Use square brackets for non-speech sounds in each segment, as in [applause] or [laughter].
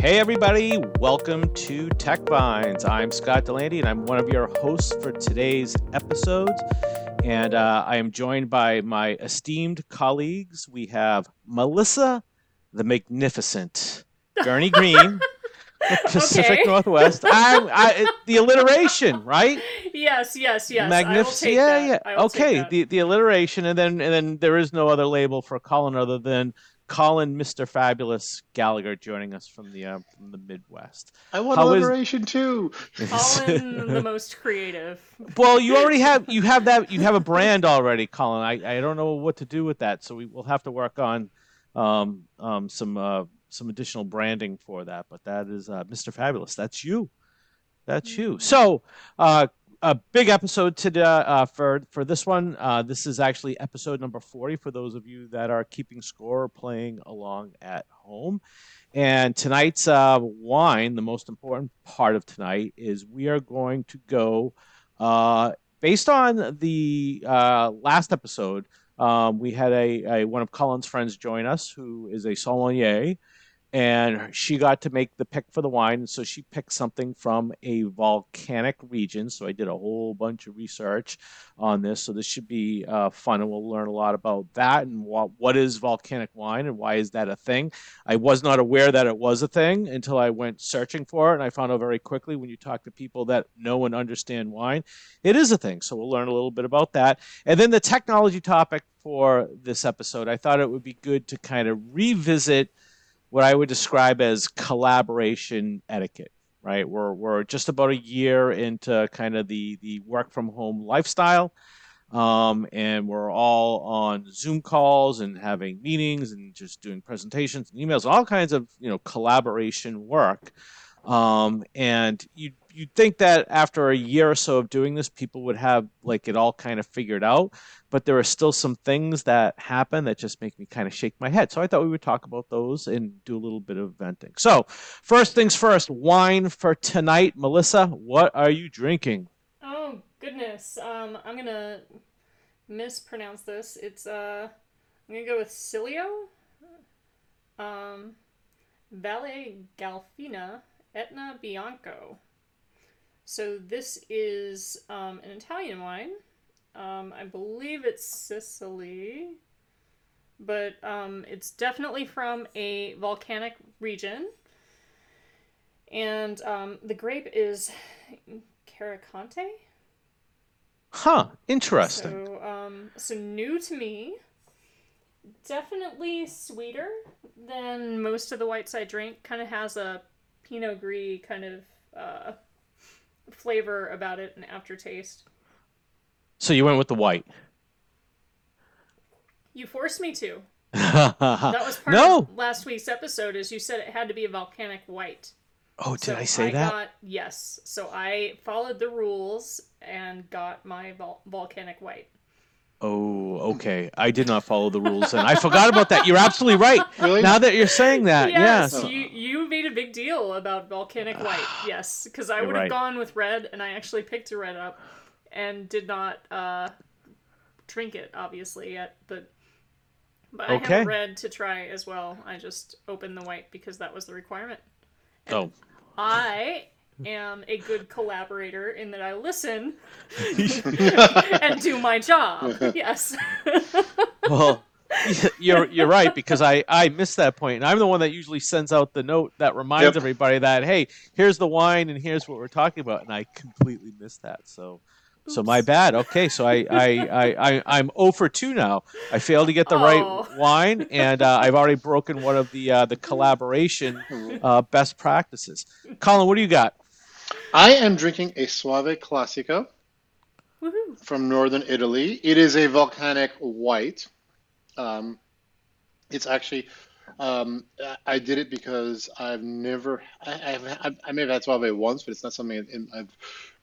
Hey, everybody, welcome to Tech Vines. I'm Scott Delandy, and I'm one of your hosts for today's episodes. And uh, I am joined by my esteemed colleagues. We have Melissa the Magnificent, Gurney [laughs] Green, Pacific Okay. Northwest. I, I, the alliteration, right? Yes, yes, yes. Magnificent. I will take Yeah, that. Yeah. Okay, the the alliteration, and then and then there is no other label for Colin other than Colin, Mister Fabulous Gallagher, joining us from the uh, from the Midwest. I want How is- alliteration too. [laughs] Colin, the most creative. well, you already have you have that you have a brand already, Colin. I, I don't know what to do with that, so we will have to work on um, um, some uh, some additional branding for that. But that is uh, Mr. Fabulous. That's you. That's you. So uh, a big episode today uh, for for this one. Uh, this is actually episode number forty for those of you that are keeping score or playing along at home. And tonight's uh, wine, the most important part of tonight, is we are going to go uh, based on the uh, last episode. Um, we had a, a one of Colin's friends join us, who is a sommelier, and she got to make the pick for the wine. So she picked something from a volcanic region. So I did a whole bunch of research on this. So this should be uh, fun, and we'll learn a lot about that and what what is volcanic wine and why is that a thing. I was not aware that it was a thing until I went searching for it, and I found out very quickly when you talk to people that know and understand wine, it is a thing. So we'll learn a little bit about that, and then the technology topic for this episode. I thought it would be good to kind of revisit what I would describe as collaboration etiquette. Right, we're we're just about a year into kind of the the work from home lifestyle, um, and we're all on Zoom calls and having meetings and just doing presentations and emails, all kinds of you know collaboration work. Um, and you you'd think that after a year or so of doing this, people would have like it all kind of figured out. But there are still some things that happen that just make me kind of shake my head. So I thought we would talk about those and do a little bit of venting. So first things first, wine for tonight, Melissa. What are you drinking? Oh goodness. Um, I'm gonna mispronounce this. It's uh, I'm gonna go with Cilio. Um, Valle Galfina Etna Bianco. So this is um, an Italian wine. Um, I believe it's Sicily, but um, it's definitely from a volcanic region. And um, the grape is Carricante. Huh, interesting. So, um, so new to me. Definitely sweeter than most of the whites I drink. Kind of has a Pinot Gris kind of uh, flavor about it and aftertaste. So you went with the white. You forced me to. [laughs] that was part no. of last week's episode. Is you said it had to be a volcanic white. Oh, did So I say that? Got, yes. So I followed the rules and got my vol- volcanic white. Oh, okay. I did not follow the rules, and I forgot about that. You're absolutely right. [laughs] Really? Now that you're saying that, yes, yes. you you made a big deal about volcanic [sighs] white. Yes, because I would have right. gone with red, and I actually picked a red up, and did not uh, drink it obviously yet, but. But I Okay. have a red to try as well. I just opened the white because that was the requirement. Oh, I am a good collaborator in that I listen [laughs] and do my job. [laughs] Yes. well, [laughs] you're you're right because I I missed that point. point, and I'm the one that usually sends out the note that reminds Yep. everybody that hey, here's the wine and here's what we're talking about, and I completely missed that. So. So my bad. Okay, so I I, I, I I'm 0 for 2 now. I failed to get the Oh. right wine, and uh, I've already broken one of the uh, the collaboration uh, best practices. Colin, what do you got? I am drinking a Soave Classico Woohoo. from northern Italy. It is a volcanic white. Um, it's actually, um, I- did it because I've never, I, I've, I may have had Soave once, but it's not something I've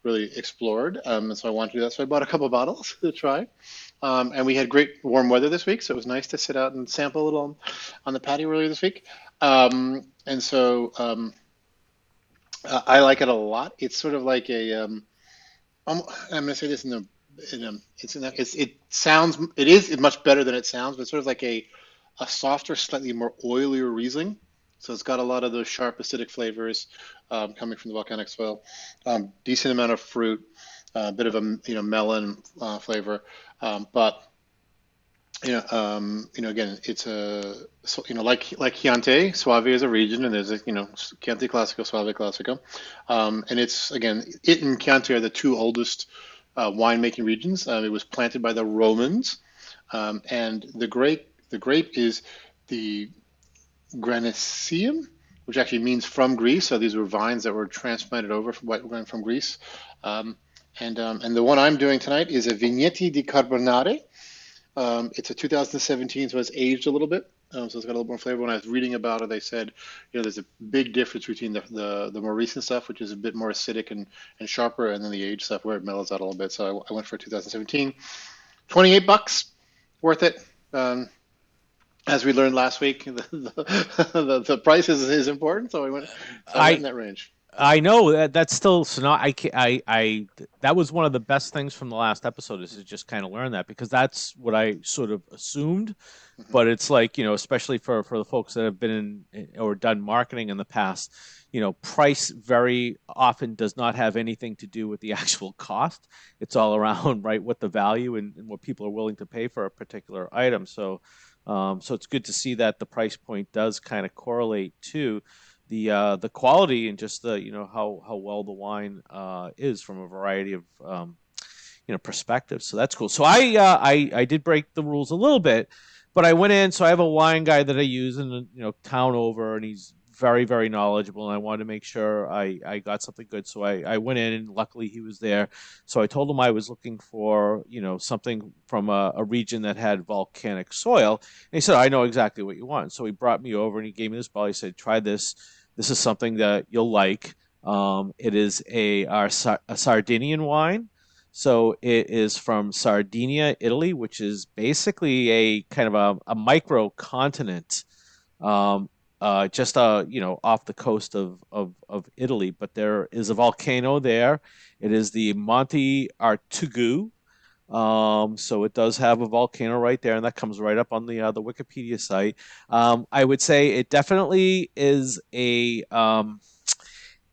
really explored. Um, and so I wanted to do that. So I bought a couple bottles [laughs] to try. Um, and we had great warm weather this week, so it was nice to sit out and sample a little on the patio earlier this week. Um, and so um, uh, I like it a lot. It's sort of like a, I'm going to say this in a, in a it's in a, it's, it sounds, it is much better than it sounds, but it's sort of like a, a softer, slightly more oilier Riesling. So it's got a lot of those sharp acidic flavors um, coming from the volcanic soil. Um, decent amount of fruit, a uh, bit of a you know melon uh, flavor, um, but you know, um, you know, again, it's a so, you know like like Chianti, Soave is a region, and there's a you know Chianti Classico, Soave Classico, um, and it's again it and Chianti are the two oldest uh, winemaking regions. Um, it was planted by the Romans, um, and the grape the grape is the Granaceum, which actually means from Greece. So these were vines that were transplanted over from, from Greece. Um, and, um, and the one I'm doing tonight is a Vigneti di Carbonare. Um, it's a 2017, so it's aged a little bit. Um, so it's got a little more flavor. When I was reading about it, they said, you know, there's a big difference between the, the, the more recent stuff, which is a bit more acidic and, and sharper, and then the aged stuff where it mellows out a little bit. So I, I went for 2017. 28 bucks, worth it. Um, as we learned last week, [laughs] the, the, the price is, is important, so we went, so I, went in that range. I know that that's still so not I, I I that was one of the best things from the last episode is to just kind of learn that because that's what I sort of assumed, mm-hmm. but it's like you know especially for for the folks that have been in or done marketing in the past, you know price very often does not have anything to do with the [laughs] actual cost. It's all around [laughs] right what the value and, and what people are willing to pay for a particular item. So um, so it's good to see that the price point does kind of correlate to the uh, the quality and just the you know how how well the wine uh, is from a variety of um, you know perspectives. So that's cool. So I uh, I I did break the rules a little bit, but I went in. So I have a wine guy that I use in you know town over, and he's very very knowledgeable and i wanted to make sure i i got something good so i i went in and luckily he was there so i told him i was looking for you know something from a, a region that had volcanic soil and he said i know exactly what you want so he brought me over and he gave me this bottle he said try this this is something that you'll like um, it is a, our, a sardinian wine so it is from Sardinia, Italy, which is basically a kind of a, a micro continent um, uh, just uh, you know off the coast of, of, of Italy. But there is a volcano there. It is the Monte Urtigu. Um, so it does have a volcano right there, and that comes right up on the uh, the Wikipedia site. Um, I would say it definitely is a um,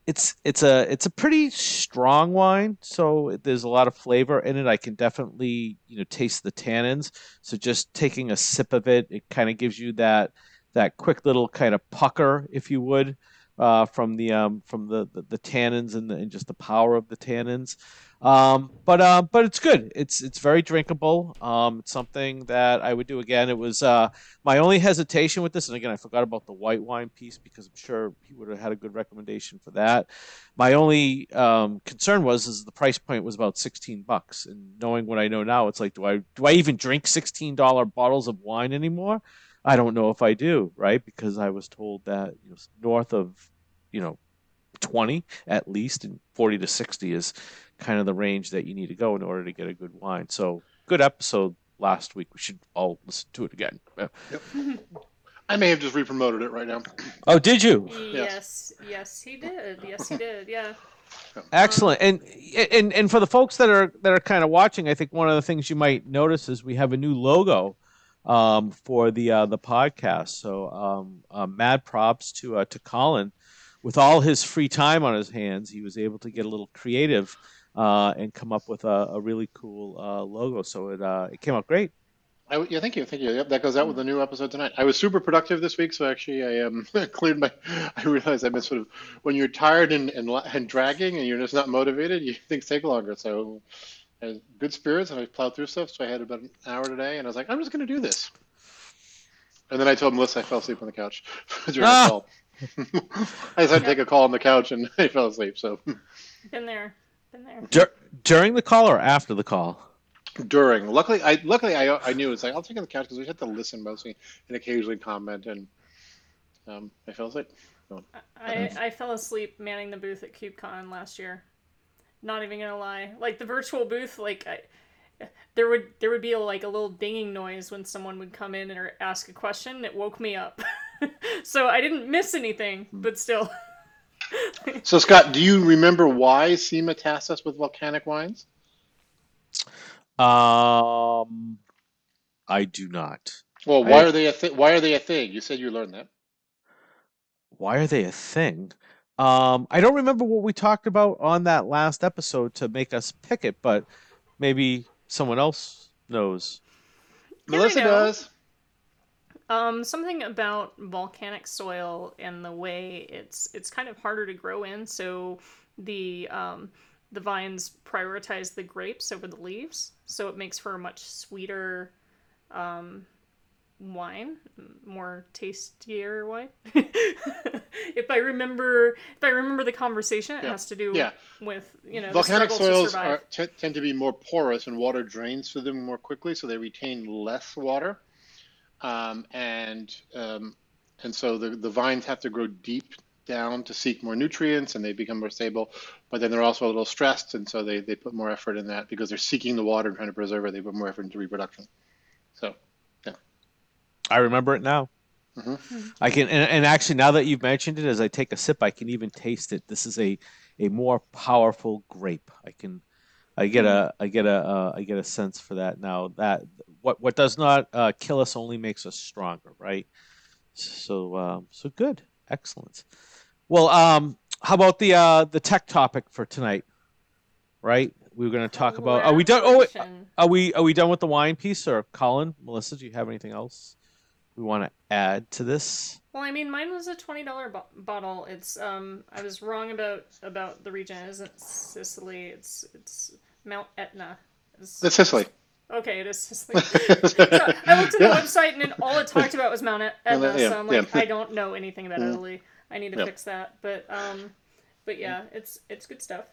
it's it's a it's a pretty strong wine, so there's a lot of flavor in it. I can definitely you know taste the tannins. So just taking a sip of it, it kind of gives you that that quick little kind of pucker, if you would, uh, from the um, from the, the, the tannins and, the, and, just the power of the tannins. Um, but uh, but it's good. It's it's very drinkable. Um, it's something that I would do again. It was uh, my only hesitation with this, and again I forgot about the white wine piece because I'm sure he would have had a good recommendation for that. My only um, concern was is the price point was about 16 bucks, and knowing what I know now, it's like do I do I even drink 16 dollar bottles of wine anymore? I don't know if I do, right? Because I was told that you know, north of, you know, 20 at least, and 40 to 60 is kind of the range that you need to go in order to get a good wine. So, good episode last week. We should all listen to it again. [laughs] Yep. [laughs] I may have just re-promoted it right now. Oh, did you? Yes, yes, he did. Yes, he did. Yeah. Excellent. And and and for the folks that are that are kind of watching, I think one of the things you might notice is we have a new logo um, for the uh, the podcast. So um, uh, mad props to uh, to Colin. With all his free time on his hands, he was able to get a little creative uh, and come up with a, a really cool uh, logo. So it uh, it came out great. I, yeah, thank you, thank you. Yep, that goes out with the new episode tonight. I was super productive this week, so actually I um, [laughs] cleared my. I realized I've been sort of when you're tired and, and and dragging and you're just not motivated, you things take longer. So I had good spirits and I plowed through stuff. So I had about an hour today, and I was like, I'm just going to do this. And then I told Melissa I fell asleep on the couch [laughs] during ah. the call. I just had to take a call on the couch, and [laughs] I fell asleep. So been there, been there. Dur- during the call or after the call? During. Luckily, I luckily I I knew it was like I'll take on the couch because we had to listen mostly and occasionally comment, and um, I fell asleep. I, I fell asleep manning the booth at KubeCon last year. Not even gonna lie. Like the virtual booth, like I, there would there would be a, like a little dinging noise when someone would come in or ask a question. It woke me up. [laughs] [laughs] so I didn't miss anything, but still. [laughs] so Scott, do you remember why SEMA tasked us with volcanic wines? Um, I do not. Well, why I, are they a thing? Why are they a thing? You said you learned that. why are they a thing? Um, I don't remember what we talked about on that last episode to make us pick it, but maybe someone else knows. Yeah, Melissa know. does. Um, something about volcanic soil and the way it's it's kind of harder to grow in, so the um, the vines prioritize the grapes over the leaves, so it makes for a much sweeter um, wine, more tastier wine. [laughs] if I remember, if I remember the conversation, it Yeah. has to do Yeah. with you know Volcanic the struggle to soils are, t- tend to be more porous and water drains through them more quickly, so they retain less water. Um, and um, and so the, the vines have to grow deep down to seek more nutrients and they become more stable. But then they're also a little stressed, and so they, they put more effort in that because they're seeking the water and trying to preserve it. They put more effort into reproduction. So, yeah. I remember it now. Mhm. I can, and, and actually, now that you've mentioned it, as I take a sip, I can even taste it. This is a a more powerful grape. I can, I get a, I get a, uh, I get a sense for that now. That what what does not uh, kill us only makes us stronger, right? So, um, so good, excellent. Well, um, how about the uh, the tech topic for tonight? Right, we were going to talk about. Are we done? Oh, are we are we done with the wine piece? Or Colin, Melissa, do you have anything else we want to add to this? Well, I mean, mine was a twenty dollar bo- bottle. It's um, I was wrong about about the region. It isn't Sicily. It's it's Mount Etna. It's, that's Sicily. okay, it is Sicily. So [laughs] I looked at the Yeah. website and it, all it talked about was Mount Etna. Well, yeah, so I'm like, yeah. I don't know anything about Mm. Italy. I need to Yeah. fix that. But um, but yeah, it's it's good stuff.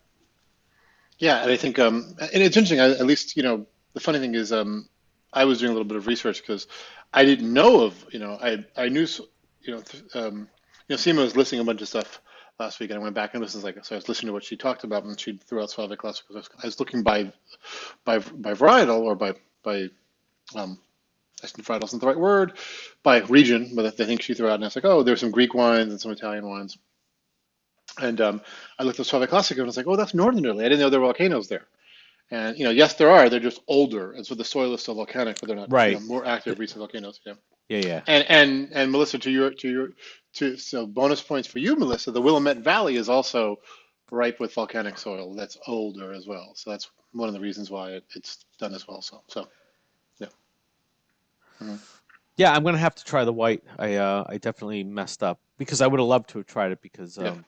Yeah, and I think, um, and it's interesting. At least, you know, the funny thing is, um, I was doing a little bit of research because I didn't know of, you know, I I knew, you know, um, you know, Seema was listing a bunch of stuff last week, and I went back and listened. Like, so I was listening to what she talked about, and she threw out Slavic classics. I was, looking by, by by varietal or by by, um, I think varietal isn't the right word, by region, but I think she threw out, and I was like, oh, there's some Greek wines and some Italian wines. And um, I looked at Soave Classico and I was like, oh, that's northern Italy. I didn't know there were volcanoes there. And you know, yes, there are. They're just older, and so the soil is still volcanic, but they're not you know, more active recent volcanoes. Yeah. Yeah, yeah. And and and Melissa, to your to your to so bonus points for you, Melissa. The Willamette Valley is also ripe with volcanic soil that's older as well. So that's one of the reasons why it, it's done as well. So so yeah. Yeah, I'm gonna have to try the white. I uh, I definitely messed up because I would have loved to have tried it because um.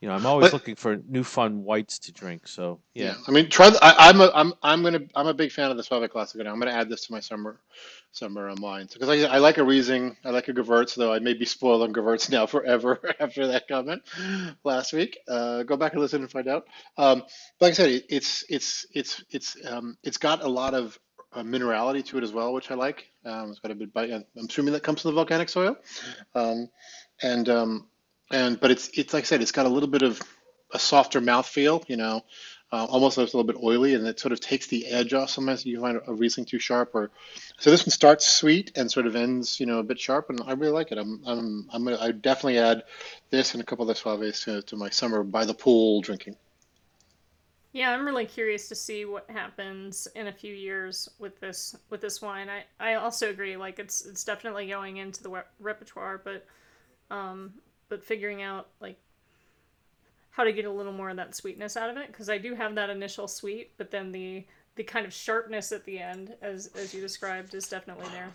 You know I'm always But- looking for new fun whites to drink. So Yeah, yeah, I mean, try. The, I, I'm a, I'm I'm gonna I'm a big fan of the Soave Classico now. I'm gonna add this to my summer summer um, wines because I I like a Riesling, I like a Gewurz, though I may be spoiled on Gewurz now forever [laughs] after that comment last week. Uh, go back and listen and find out. Um, but like I said, it, it's it's it's it's um, it's got a lot of uh, minerality to it as well, which I like. Um, it's got a bit bite. I'm assuming that comes from the volcanic soil, um, and um, and but it's it's like I said, it's got a little bit of a softer mouthfeel, you know, uh, almost a little bit oily, and it sort of takes the edge off. Sometimes you find a Riesling too sharp, or so this one starts sweet and sort of ends, you know, a bit sharp, and I really like it. I'm I'm I'm gonna I definitely add this and a couple of Soaves to, to my summer by the pool drinking. Yeah, I'm really curious to see what happens in a few years with this with this wine. I, I also agree, like it's it's definitely going into the re- repertoire, but um, but figuring out like how to get a little more of that sweetness out of it because I do have that initial sweet, but then the the kind of sharpness at the end, as as you described, is definitely there.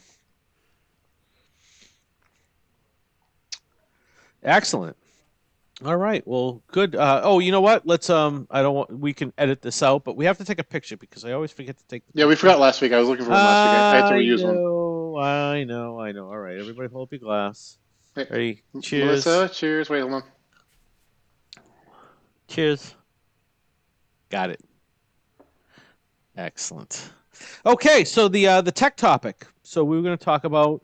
excellent. All right, well, good. Uh, oh, you know what? Let's um, I don't want we can edit this out, but we have to take a picture because I always forget to take. The Yeah, we forgot last week. I was looking for one last week. I, I had to reuse one. know, I know, I know. All right, everybody, hold up your glass. Wait, Ready? Cheers. Melissa, cheers. Wait, hold on. Cheers. Got it. Excellent. Okay, so the uh, the tech topic. So we were going to talk about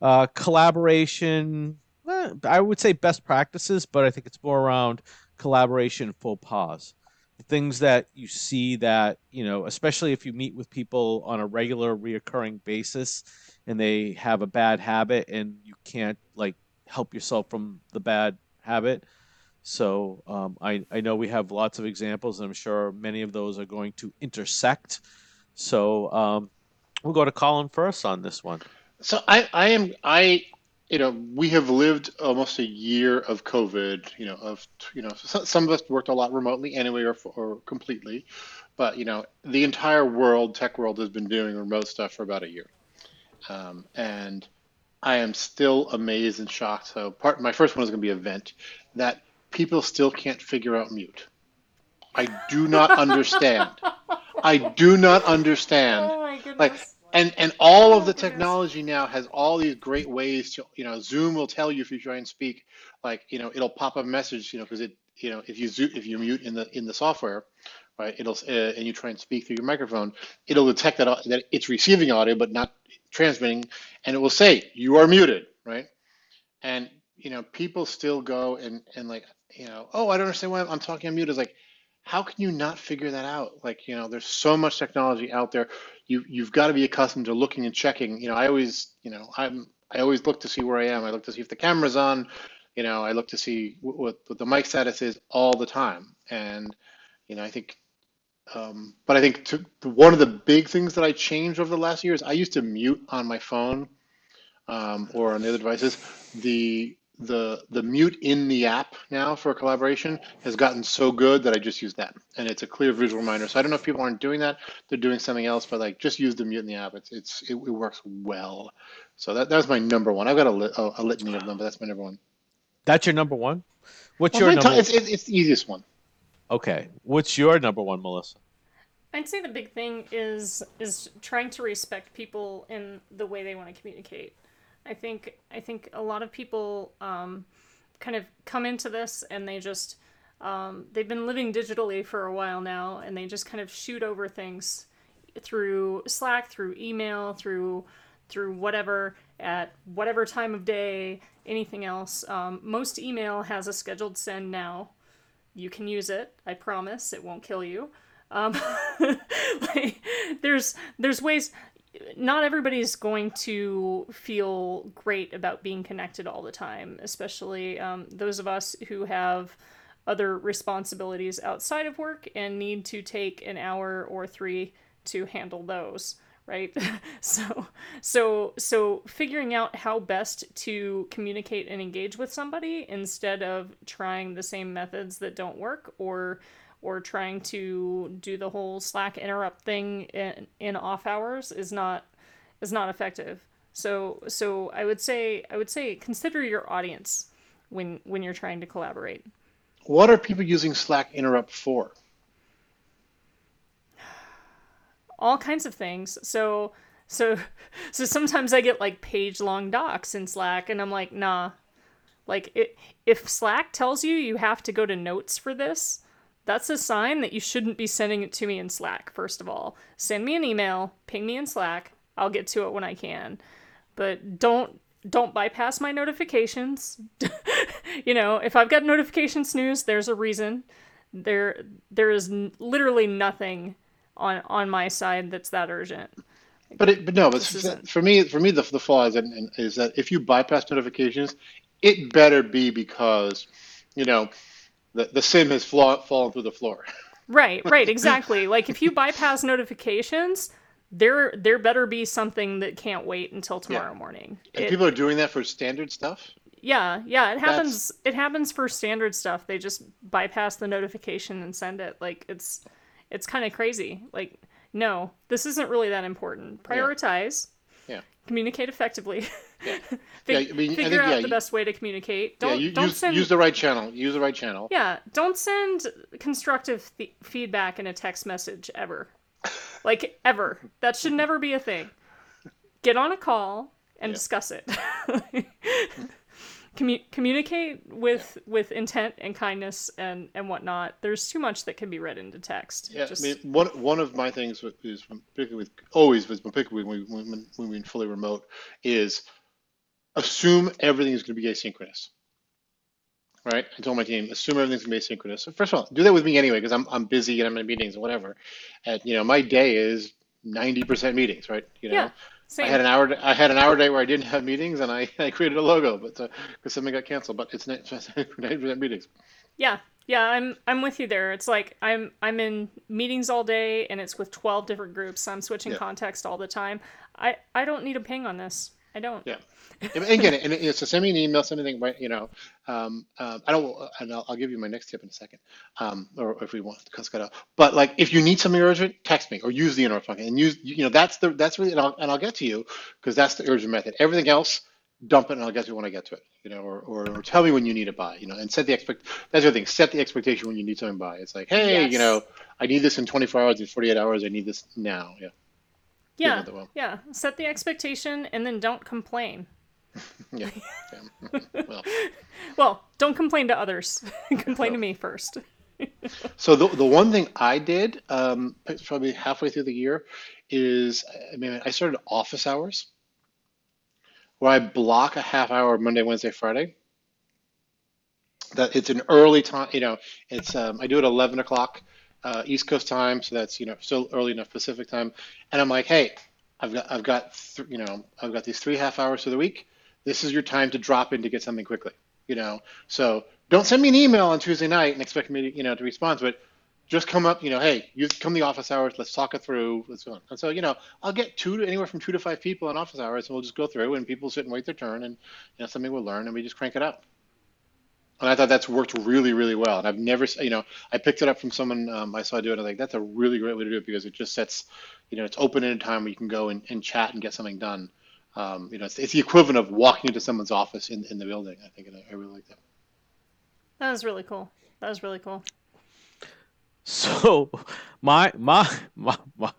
uh, collaboration. eh, I would say best practices, but I think it's more around collaboration faux pas. The things that you see that you know, especially if you meet with people on a regular, reoccurring basis, and they have a bad habit, and you can't like help yourself from the bad habit. So um, I, I know we have lots of examples, and I'm sure many of those are going to intersect. So um, we'll go to Colin first on this one. So I, I am I you know, we have lived almost a year of COVID. You know, of you know, some of us worked a lot remotely anyway, or, or completely, but you know, the entire world, tech world, has been doing remote stuff for about a year, um, and I am still amazed and shocked. So, part my first one is going to be event that people still can't figure out mute. I do not understand. [laughs] I do not understand. Oh my goodness. Like, and and all Oh, of the goodness. technology now has all these great ways to, you know, Zoom will tell you if you try and speak, like, you know, it'll pop up a message, you know, because it, you know, if you if you mute in the in the software, right, it'll uh, and you try and speak through your microphone, it'll detect that au- that it's receiving audio but not transmitting, and it will say you are muted, right? And you know, people still go and and like, you know, oh, I don't understand why I'm talking on mute. Is like, how can you not figure that out? Like, you know, there's so much technology out there. You you've got to be accustomed to looking and checking. You know, I always, you know, I'm I always look to see where I am. I look to see if the camera's on. You know, I look to see what, what the mic status is all the time. And you know, I think, um, but I think to, one of the big things that I changed over the last year is I used to mute on my phone um, or on the other devices. The the the mute in the app now for collaboration has gotten so good that I just use that, and it's a clear visual reminder. So I don't know if people aren't doing that; they're doing something else, but like just use the mute in the app. It's it's it, it works well. So that that's my number one. I've got a, lit, a, a litany of them, but that's my number one. That's your number one. What's Well, your number? it's, it's it's the easiest one. Okay, what's your number one, Melissa? I'd say the big thing is is trying to respect people in the way they want to communicate. I think I think a lot of people um, kind of come into this and they just um, they've been living digitally for a while now and they just kind of shoot over things through Slack, through email, through through whatever at whatever time of day, anything else. Um, most email has a scheduled send now. You can use it. I promise it won't kill you. Um, [laughs] like, there's there's ways. Not everybody's going to feel great about being connected all the time, especially um, those of us who have other responsibilities outside of work and need to take an hour or three to handle those right? [laughs] So so so figuring out how best to communicate and engage with somebody instead of trying the same methods that don't work or or trying to do the whole slack interrupt thing in, in off hours is not is not effective. So so i would say i would say consider your audience when when you're trying to collaborate. What are people using Slack interrupt for? All kinds of things. So so [laughs] so sometimes I get like page long docs in Slack and I'm like, "Nah." Like it, if Slack tells you you have to go to notes for this, that's a sign that you shouldn't be sending it to me in Slack, first of all. Send me an email, ping me in Slack. I'll get to it when I can. But don't don't bypass my notifications. [laughs] you know, if I've got notification snooze, there's a reason. There there is n- literally nothing on on my side that's that urgent. But it, but no, but This f- for me, for me, the the flaw is, that- is that if you bypass notifications, it better be because, you know, the the sim has flaw, fallen through the floor. Right, right, [laughs] exactly. like if you bypass notifications, there there better be something that can't wait until tomorrow morning. And It- people are doing that for standard stuff. yeah, yeah, it happens it happens for standard stuff. They just bypass the notification and send it. Like it's it's kind of crazy. Like no, this isn't really that important. Prioritize. Yeah. Communicate effectively. Yeah. [laughs] Fig- Yeah, I mean, I figure think, out yeah, the you- best way to communicate. Don't you don't use send use the right channel. Use the right channel. yeah, don't send constructive th- feedback in a text message ever. [laughs] Like ever. That should never be a thing. Get on a call and Yeah. discuss it. [laughs] Commu- communicate with with intent and kindness and and whatnot. There's too much that can be read into text. Yeah, Just- I mean, one one of my things with, is particularly with always with particularly when we when, when we're fully remote is assume everything is going to be asynchronous. Right? I told my team assume everything's going to be asynchronous. So first of all, do that with me anyway because I'm I'm busy and I'm in meetings and whatever. And you know, my day is ninety percent meetings. Right? You know, yeah. Same. I had an hour. I had an hour day where I didn't have meetings, and I, [laughs] I created a logo, but uh, because something got canceled. But it's ninety percent [laughs] meetings. Yeah, yeah, I'm I'm with you there. It's like I'm I'm in meetings all day and it's with 12 different groups. I'm switching Yeah. context all the time. I I don't need a ping on this. I don't. Yeah. And again, and it's so send me an email, send anything, right, you know, um, um, I don't, and I'll, I'll give you my next tip in a second, um, or if we want to cut out. But like, if you need something urgent, text me or use the interrupt function and use, you know, that's the, that's really, and I'll, and I'll get to you because that's the urgent method. Everything else, dump it and I'll get to it when I get to it, you know, or, or, or tell me when you need it by, you know, and set the expect, that's the other thing, set the expectation when you need something by. It's like, hey, you know, I need this in 24 hours, in 48 hours, I need this now. Yeah. Yeah, yeah. Set the expectation and then don't complain. [laughs] Yeah. well, [laughs] Well, don't complain to others. [laughs] complain to me first. So the, the one thing I did, um, probably halfway through the year, is I mean I started office hours, where I block a half hour Monday, Wednesday, Friday. That it's an early time, you know. It's um, I do it 11 o'clock uh, East Coast time, so that's you know still early enough Pacific time. And I'm like, hey, I've got I've got th- you know I've got these three half hours for the week. This is your time to drop in to get something quickly, you know. So don't send me an email on Tuesday night and expect me to you know to respond to it. Just come up, you know, hey, you come the office hours. Let's talk it through. Let's go. On. And so you know, I'll get two to anywhere from two to five people in office hours, and we'll just go through, and people sit and wait their turn, and you know something we'll learn, and we just crank it out. And I thought that's worked really, really well. And I've never, you know, I picked it up from someone um, I saw do it. And I was like, that's a really great way to do it because it just sets, you know, it's open ended time where you can go and, and chat and get something done. Um, you know, it's, it's the equivalent of walking into someone's office in, in the building. I think and I, I really like that. That was really cool. That was really cool. So [laughs] my my my my,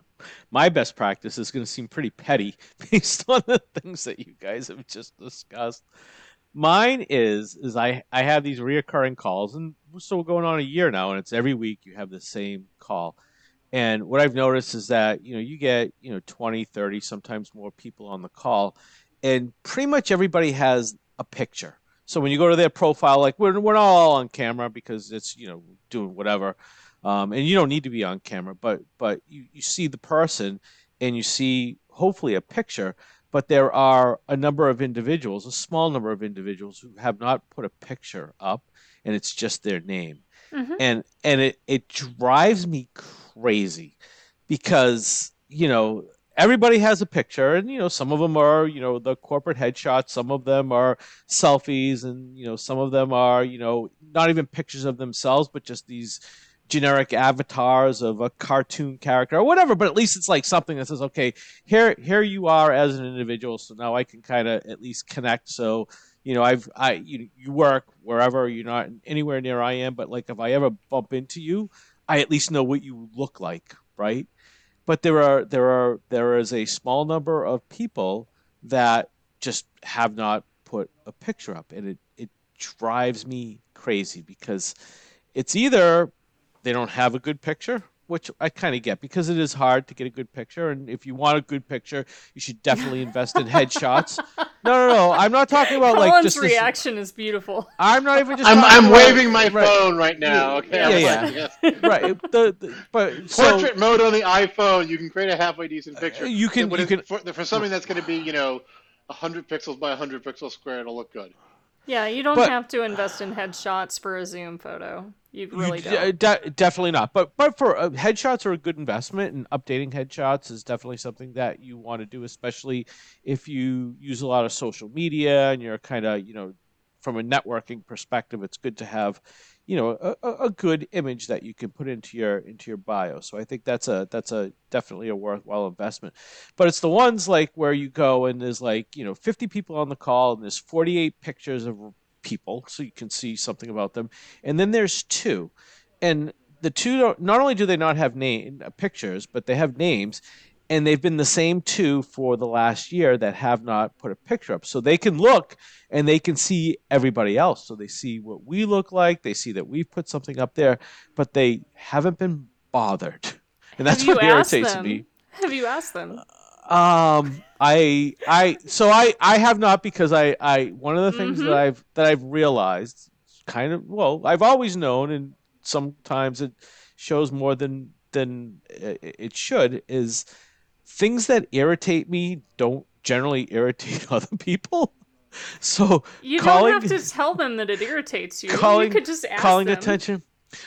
my best practice is going to seem pretty petty [laughs] based on the things that you guys have just discussed. Mine is is I I have these reoccurring calls, and so we're going on a year now, and it's every week you have the same call. And what I've noticed is that you know you get you know 20, 30, sometimes more people on the call, and pretty much everybody has a picture. So when you go to their profile, like we're we're not all on camera because it's you know doing whatever, um, and you don't need to be on camera, but but you, you see the person and you see hopefully a picture. But there are a number of individuals, a small number of individuals, who have not put a picture up, and it's just their name, Mhm. and and it it drives me crazy because you know everybody has a picture and you know some of them are you know the corporate headshots some of them are selfies and you know some of them are you know not even pictures of themselves but just these generic avatars of a cartoon character or whatever but at least it's like something that says okay here here you are as an individual so now i can kind of at least connect. So you know i've i you, you work wherever you're not anywhere near i am but like if i ever bump into you i at least know what you look like right? But there are there are there is a small number of people that just have not put a picture up and it it drives me crazy because it's either they don't have a good picture which I kind of get because it is hard to get a good picture and if you want a good picture you should definitely invest in headshots no no no I'm not talking about like Colin's just this- reaction is beautiful. I'm not even just I'm, talking I'm about- waving my right, phone right now. Okay. Yeah, I'm yeah. like, yes. [laughs] right the, the, but so Portrait mode on the iPhone, you can create a halfway decent picture. you can- you can- for, for something that's going to be, you know, 100 pixels by 100 pixels square, it'll look good. Yeah, you don't But- have to invest in headshots for a Zoom photo. You really You- don't. de- definitely not. But but for uh, headshots are a good investment, and updating headshots is definitely something that you want to do, especially if you use a lot of social media and you're kind of you know from a networking perspective, it's good to have you know a, a good image that you can put into your into your bio. So I think that's a that's a definitely a worthwhile investment. But it's the ones like where you go and there's like you know 50 people on the call and there's 48 pictures of people, so you can see something about them, and then there's two, and the two don't, not only do they not have name uh, pictures, but they have names. And they've been the same two for the last year that have not put a picture up. So they can look and they can see everybody else. So they see what we look like. They see that we've put something up there, but they haven't been bothered. And that's what irritates them? me. Have you asked them? Um, I, I, so I, I have not because I, I, one of the things Mhm. that I've, that I've realized kind of, well, I've always known, and sometimes it shows more than, than it it should is things that irritate me don't generally irritate [laughs] other people. So You calling- don't have to tell them that it irritates you. calling- you could just ask calling them. attention.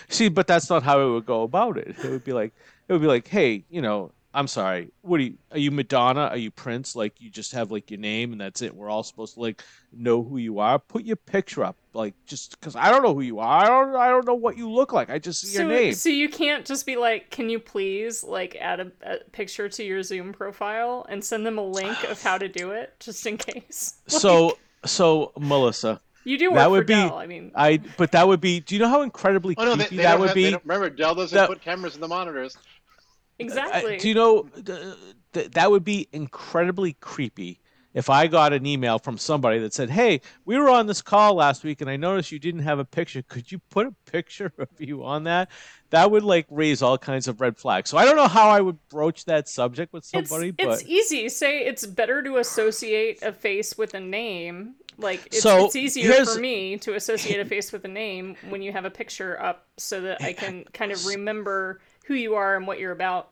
See, but that's not how it would go about it. It would be like, it would be like, hey, you know, I'm sorry. What are you? Are you Madonna? Are you Prince? Like you just have like your name and that's it. We're all supposed to like know who you are. Put your picture up, like just because I don't know who you are. I don't. I don't know what you look like. I just see So, your name. so you can't just be like, can you please like add a, a picture to your Zoom profile and send them a link of how to do it, [laughs] just in case. [laughs] So so Melissa, You do work that for would be- Dell. I mean, I but that would be. Do you know how incredibly Oh no, they, creepy they that would have, be? remember, Dell doesn't That- put cameras in the monitors. Exactly. Do you know th- th- that would be incredibly creepy if I got an email from somebody that said, "Hey, we were on this call last week, and I noticed you didn't have a picture. Could you put a picture [laughs] of you on that?" That would like raise all kinds of red flags. So I don't know how I would broach that subject with it's, somebody, it's but easy. Say it's better to associate a face with a name. Like it's, So, it's easier for me to associate a face with a name when you have a picture up, so that I [laughs] can kind of remember who you are and what you're about.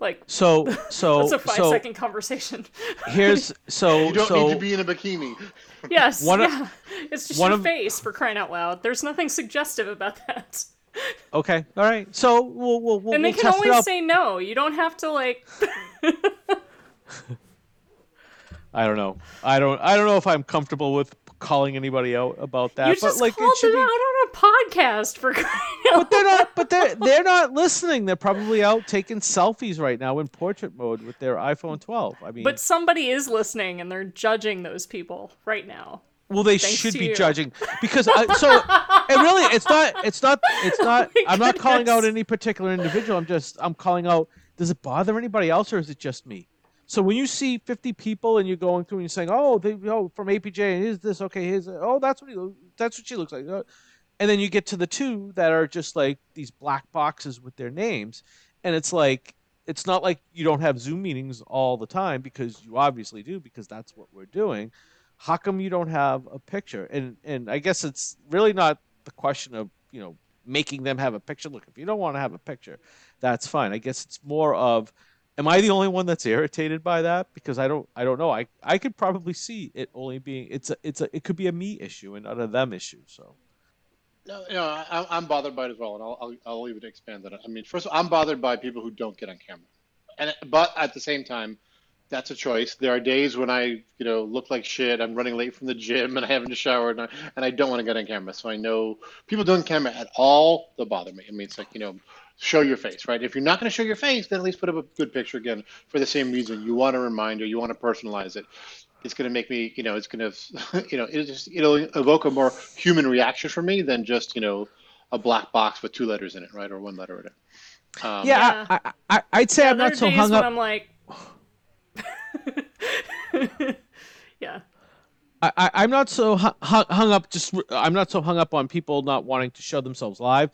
Like so [laughs] so that's a five so second conversation. here's [laughs] so You don't so need to be in a bikini. [laughs] yes, One of- yeah. It's just one your of- face for crying out loud. There's nothing suggestive about that. okay, all right. So we'll we'll we'll, And they we'll can test it always say no. You don't have to like. I don't know. I don't. I don't know if I'm comfortable with calling anybody out about that. you but just like, called it should them be. out on a podcast for crying But they're not. But they're they're not listening. They're probably out taking selfies right now in portrait mode with their iPhone 12. I mean, But somebody is listening and they're judging those people right now. well, they thanks should be you. judging because I, so. And really, it's not. It's not. It's [laughs] not. Oh I'm not calling out any particular individual. I'm just. I'm calling out. Does it bother anybody else, or is it just me? So when you see 50 people and you're going through and you're saying, "Oh, they, oh, from APJ, and here's this, okay, here's, oh, that's what he, that's what she looks like," uh, and then you get to the two that are just like these black boxes with their names, and it's like, it's not like you don't have Zoom meetings all the time because you obviously do because that's what we're doing. How come you don't have a picture? And and I guess it's really not the question of you know making them have a picture. Look, if you don't want to have a picture, that's fine. I guess it's more of am I the only one that's irritated by that? Because I don't I don't know. I I could probably see it only being it's a it's a it could be a me issue and not a them issue. So No, you know, I, I'm bothered by it as well, and I'll, I'll, I'll it expand that. I mean, first, of all, I'm bothered by people who don't get on camera, and but at the same time, that's a choice. There are days when I, you know, look like shit. I'm running late from the gym, and I haven't showered, and I, and I don't want to get on camera. So I know people doing camera at all, they'll bother me. I mean, it's like you know, show your face, right? If you're not going to show your face, then at least put up a good picture again for the same reason. You want a reminder, you want to personalize it. It's going to make me, you know, it's going [laughs] to, you know, it'll just it'll evoke a more human reaction from me than just, you know, a black box with two letters in it, right, or one letter in it. Um, yeah, I, I, I I'd say I'm not are so hung up. I'm like, [laughs] yeah, I, I, I'm not so hung, hung up. Just I'm not so hung up on people not wanting to show themselves live.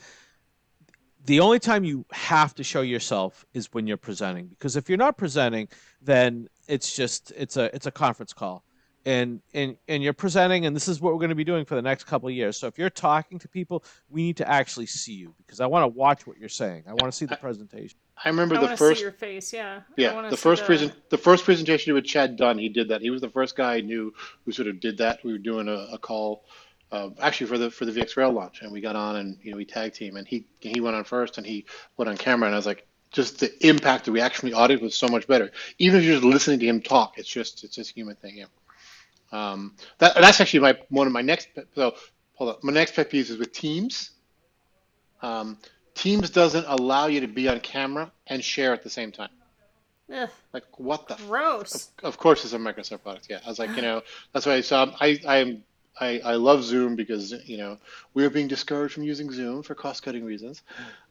The only time you have to show yourself is when you're presenting, because if you're not presenting, then it's just it's a it's a conference call, and and and you're presenting, and this is what we're going to be doing for the next couple of years. So if you're talking to people, we need to actually see you, because I want to watch what you're saying. I want to see the presentation. I remember I the first see your face. Yeah, Yeah, wanna the see first present, the first presentation with Chad Dunn, he did that. He was the first guy I knew who sort of did that. We were doing a, a call, uh, actually for the for the VxRail launch, and we got on and you know we tag team, and he he went on first, and he went on camera, and I was like, just the impact, the reaction from the audience was so much better. Even if you're just listening to him talk, it's just it's just a human thing. Yeah. Um, that that's actually my one of my next. pet- So hold up. my next pet peeve is with Teams. Um, Teams doesn't allow you to be on camera and share at the same time. Ugh, Like what the gross. of course, it's a Microsoft product. Yeah, I was like, you [sighs] know, that's why. So I, I am, I, I love Zoom because you know we are being discouraged from using Zoom for cost cutting reasons.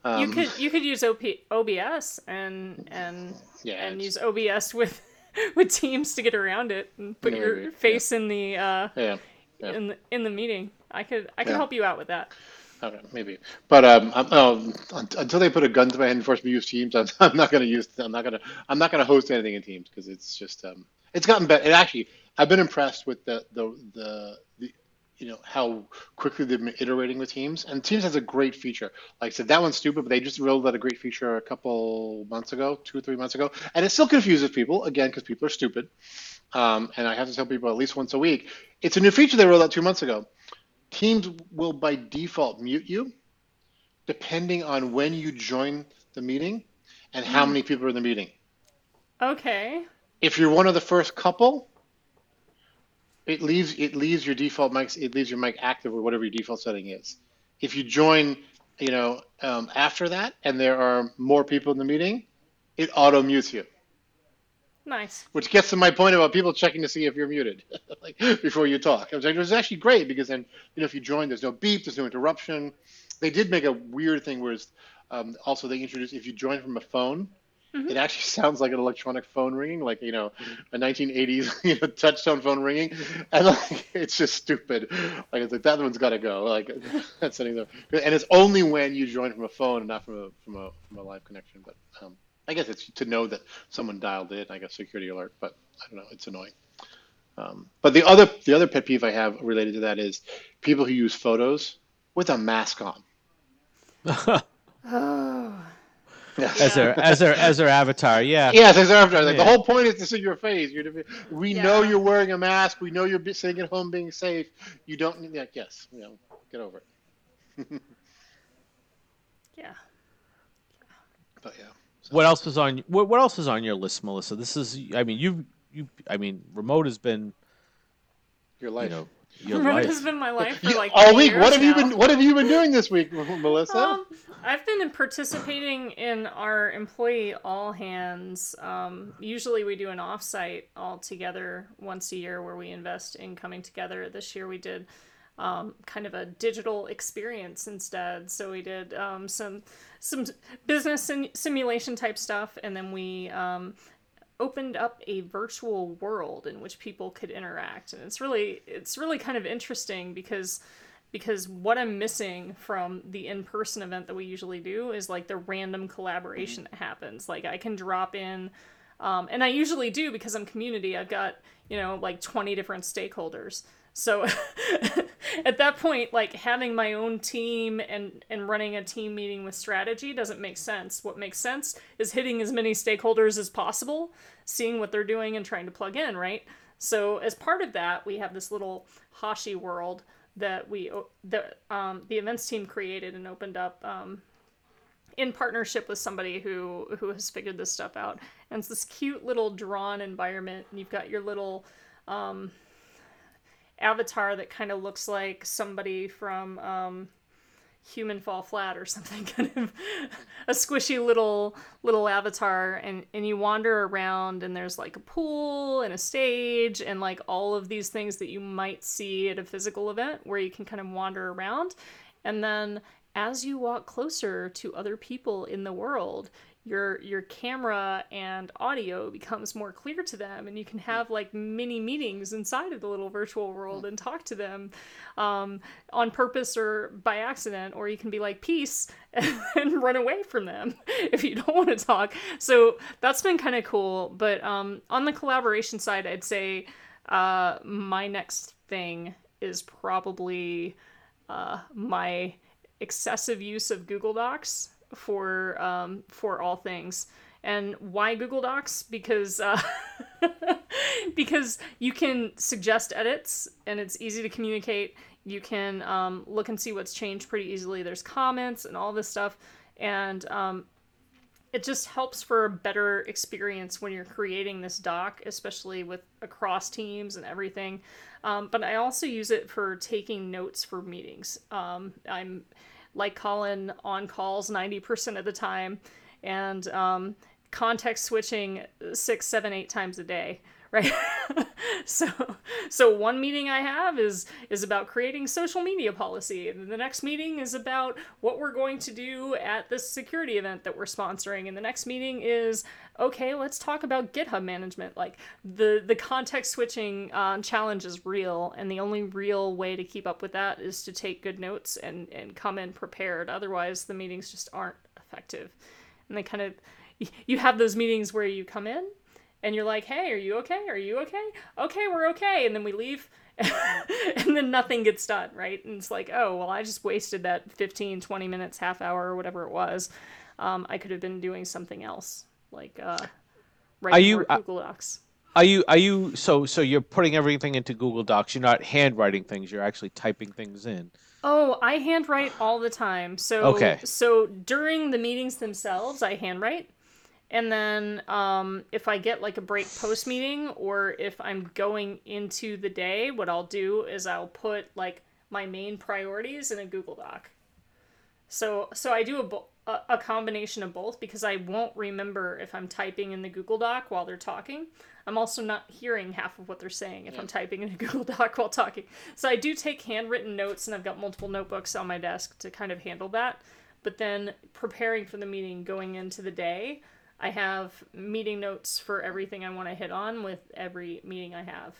Um, you could you could use OP, OBS and and yeah, and use OBS with [laughs] with Teams to get around it and put Yeah, your maybe, face in the uh, yeah, yeah. in the in the meeting. I could I could Yeah. help you out with that. Okay, maybe, but um, I'm, oh, until they put a gun to my head and force me to use Teams, [laughs] I'm, I'm not going to use. I'm not going to. I'm not going to host anything in Teams because it's just. Um, it's gotten better. It actually, I've been impressed with the the the. the you know how quickly they've been iterating with Teams, and Teams has a great feature. Like I said, that one's stupid, but they just rolled out a great feature a couple months ago, two or three months ago, and it still confuses people again because people are stupid. Um, and I have to tell people at least once a week. It's a new feature they rolled out two months ago. Teams will by default mute you depending on when you join the meeting and how many people are in the meeting. Okay. If you're one of the first couple, it leaves it leaves your default mic it leaves your mic active or whatever your default setting is. If you join, you know, um, after that, and there are more people in the meeting, it auto mutes you. Nice. Which gets to my point about people checking to see if you're muted, [laughs] like before you talk. I was like, it was actually great because then, you know, if you join, there's no beep, there's no interruption. They did make a weird thing where um, also they introduced if you join from a phone, Mhm. it actually [laughs] sounds like an electronic phone ringing, like you know, a 1980s [laughs] you know, touchtone phone ringing, and like [laughs] it's just stupid. Like it's like that one's got to go. Like that's something that, and it's only when you join from a phone and not from a from a from a live connection. But um, I guess it's to know that someone dialed in. I guess security alert, but I don't know. It's annoying. Um, but the other the other pet peeve I have related to that is people who use photos with a mask on. Oh. As their as their as their avatar. Yeah. Yes, exactly. Like the whole point is to see your face. You're to be, we know you're wearing a mask. We know you're sitting at home being safe. You don't need that. Yes, you know, get over it. [laughs] Yeah. But yeah, What else was on what, what else is on your list, Melissa? This is I mean you you I mean remote has been your you life. know your Remote life. has been my life for like all week. What years have you been What have you been doing this week, [laughs] Melissa? Um, I've been participating in our employee all hands. Um, usually we do an offsite all together once a year where we invest in coming together. This year we did um, kind of a digital experience instead. So we did um, some some business sim- simulation type stuff, and then we um, opened up a virtual world in which people could interact, and it's really it's really kind of interesting because because what I'm missing from the in-person event that we usually do is like the random collaboration that happens. Like I can drop in um, and I usually do because I'm community. I've got, you know, like 20 different stakeholders. So [laughs] [laughs] at that point, like having my own team and, and running a team meeting with strategy doesn't make sense. What makes sense is hitting as many stakeholders as possible, seeing what they're doing and trying to plug in, right? So as part of that, we have this little Hashi world that we that um, the events team created and opened up um, in partnership with somebody who who has figured this stuff out. And it's this cute little drawn environment, and you've got your little um, avatar that kind of looks like somebody from um, Human Fall Flat or something, [laughs] kind of a squishy little little avatar, and and you wander around, and there's like a pool and a stage, and like all of these things that you might see at a physical event where you can kind of wander around, and then as you walk closer to other people in the world your your camera and audio becomes more clear to them and you can have like mini meetings inside of the little virtual world and talk to them um, on purpose or by accident or you can be like peace [laughs] and run away from them [laughs] if you don't want to talk. So that's been kind of cool but um, on the collaboration side i'd say uh, my next thing is probably uh, my excessive use of google docs for um, for all things. And why Google Docs? Because uh, [laughs] because you can suggest edits and it's easy to communicate. You can um, look and see what's changed pretty easily. There's comments and all this stuff, and um, it just helps for a better experience when you're creating this doc, especially with across teams and everything. Um, but I also use it for taking notes for meetings. Um, I'm like Colin on calls 90% of the time and um, context switching six, seven, eight times a day. [laughs] Right. so so one meeting I have is is about creating social media policy. And the next meeting is about what we're going to do at this security event that we're sponsoring. And the next meeting is okay, let's talk about GitHub management. Like the the context switching uh, challenge is real, and the only real way to keep up with that is to take good notes and and come in prepared. Otherwise, the meetings just aren't effective. And they kind of you have those meetings where you come in and you're like, "Hey, are you okay? Are you okay? Okay, we're okay." And then we leave. [laughs] and then nothing gets done, right? And it's like, "Oh, well, I just wasted that 15, 20 minutes, half hour or whatever it was. Um, I could have been doing something else." Like uh writing you- uh, Google Docs. Are you are you so so you're putting everything into Google Docs? You're not handwriting things. You're actually typing things in. Oh, I handwrite all the time. So Okay. so during the meetings themselves, I handwrite. And then um, if I get like a break post meeting or if I'm going into the day, what I'll do is I'll put like my main priorities in a Google Doc. So so I do a, bo- a, a combination of both because I won't remember if I'm typing in the Google Doc while they're talking. I'm also not hearing half of what they're saying if I'm typing in a [laughs] Google Doc while talking. So I do take handwritten notes and I've got multiple notebooks on my desk to kind of handle that. But then preparing for the meeting going into the day, I have meeting notes for everything I want to hit on with every meeting I have.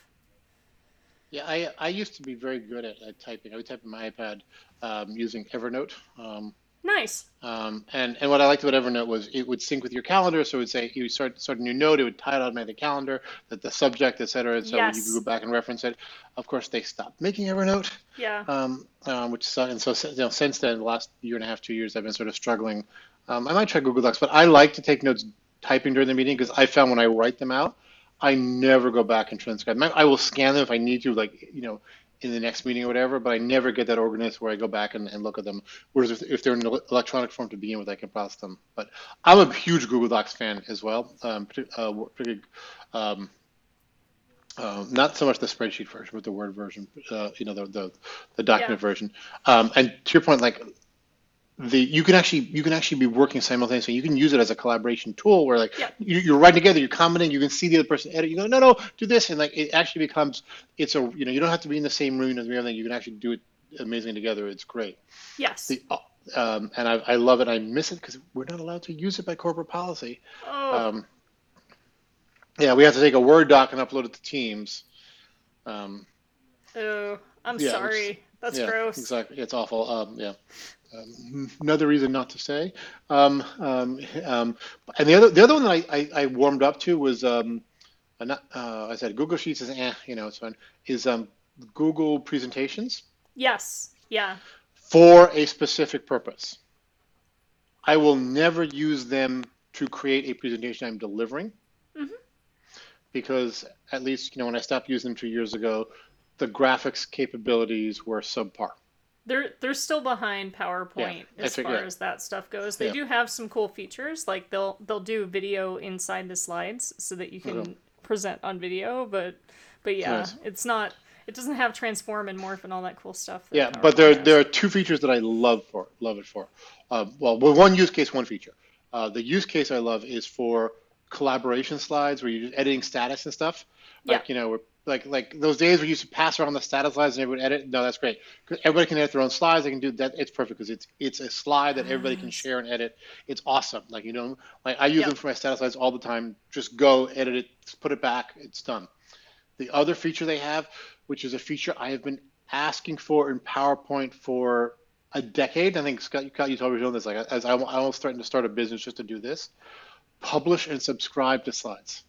Yeah, I, I used to be very good at, at typing. I would type in my iPad um, using Evernote. Um, Nice. um, and, and what I liked about Evernote was it would sync with your calendar. So it would say you start start a new note, it would tie it automatically to the calendar, that the subject, et cetera. And so you Yes. could go back and reference it. Of course, they stopped making Evernote, Yeah. um, um, which. And so you know, since then, the last year and a half, two years, I've been sort of struggling. Um, I might try Google Docs, but I like to take notes typing during the meeting because I found when I write them out, I never go back and transcribe. I will scan them if I need to, like you know, in the next meeting or whatever. But I never get that organized where I go back and, and look at them. Whereas if, if they're in el- electronic form to begin with, I can process them. But I'm a huge Google Docs fan as well. Um, uh, particularly, um, uh, not so much the spreadsheet version, but the Word version. Uh, you know, the the, the document Yeah. version. Um, and to your point, like the you can actually you can actually be working simultaneously. You can use it as a collaboration tool where like Yeah. you, you're writing together, you're commenting, you can see the other person edit. You go, no, no, do this, and like it actually becomes it's a you know you don't have to be in the same room as everything. You can actually do it amazingly together. It's great. Yes. The uh, um, and I, I love it. I miss it because we're not allowed to use it by corporate policy. oh, Um, yeah, we have to take a Word doc and upload it to Teams. Um, oh, I'm yeah, sorry. That's yeah, gross. Exactly, it's awful. Um, yeah, um, another reason not to say. Um, um, um, and the other, the other one that I, I, I warmed up to was, um, uh, uh, I said Google Sheets is eh, you know, it's fine. Is um, Google presentations Yes. Yeah. for a specific purpose. I will never use them to create a presentation I'm delivering because at least you know when I stopped using them two years ago, the graphics capabilities were subpar. They're they're still behind PowerPoint I as far yeah. as that stuff goes. They Yeah. do have some cool features, like they'll they'll do video inside the slides so that you can Okay. present on video. But but yeah, Nice. it's not. It doesn't have transform and morph and all that cool stuff. that Yeah, but there PowerPoint there are two features that I love for love it for. Um, well, well, one use case, one feature. Uh, the use case I love is for collaboration slides where you're editing status and stuff. Like Yeah. you know, where, like like those days where you used to pass around the status slides and everyone edit. No, that's great. Everybody can edit their own slides. They can do that. It's perfect because it's it's a slide that everybody can share and edit. It's awesome. Like you know, like I use Yeah. them for my status slides all the time. Just go edit it, put it back. It's done. The other feature they have, which is a feature I have been asking for in PowerPoint for a decade. I think Scott, you told me doing this. Like as I, I was starting to start a business just to do this, publish and subscribe to slides.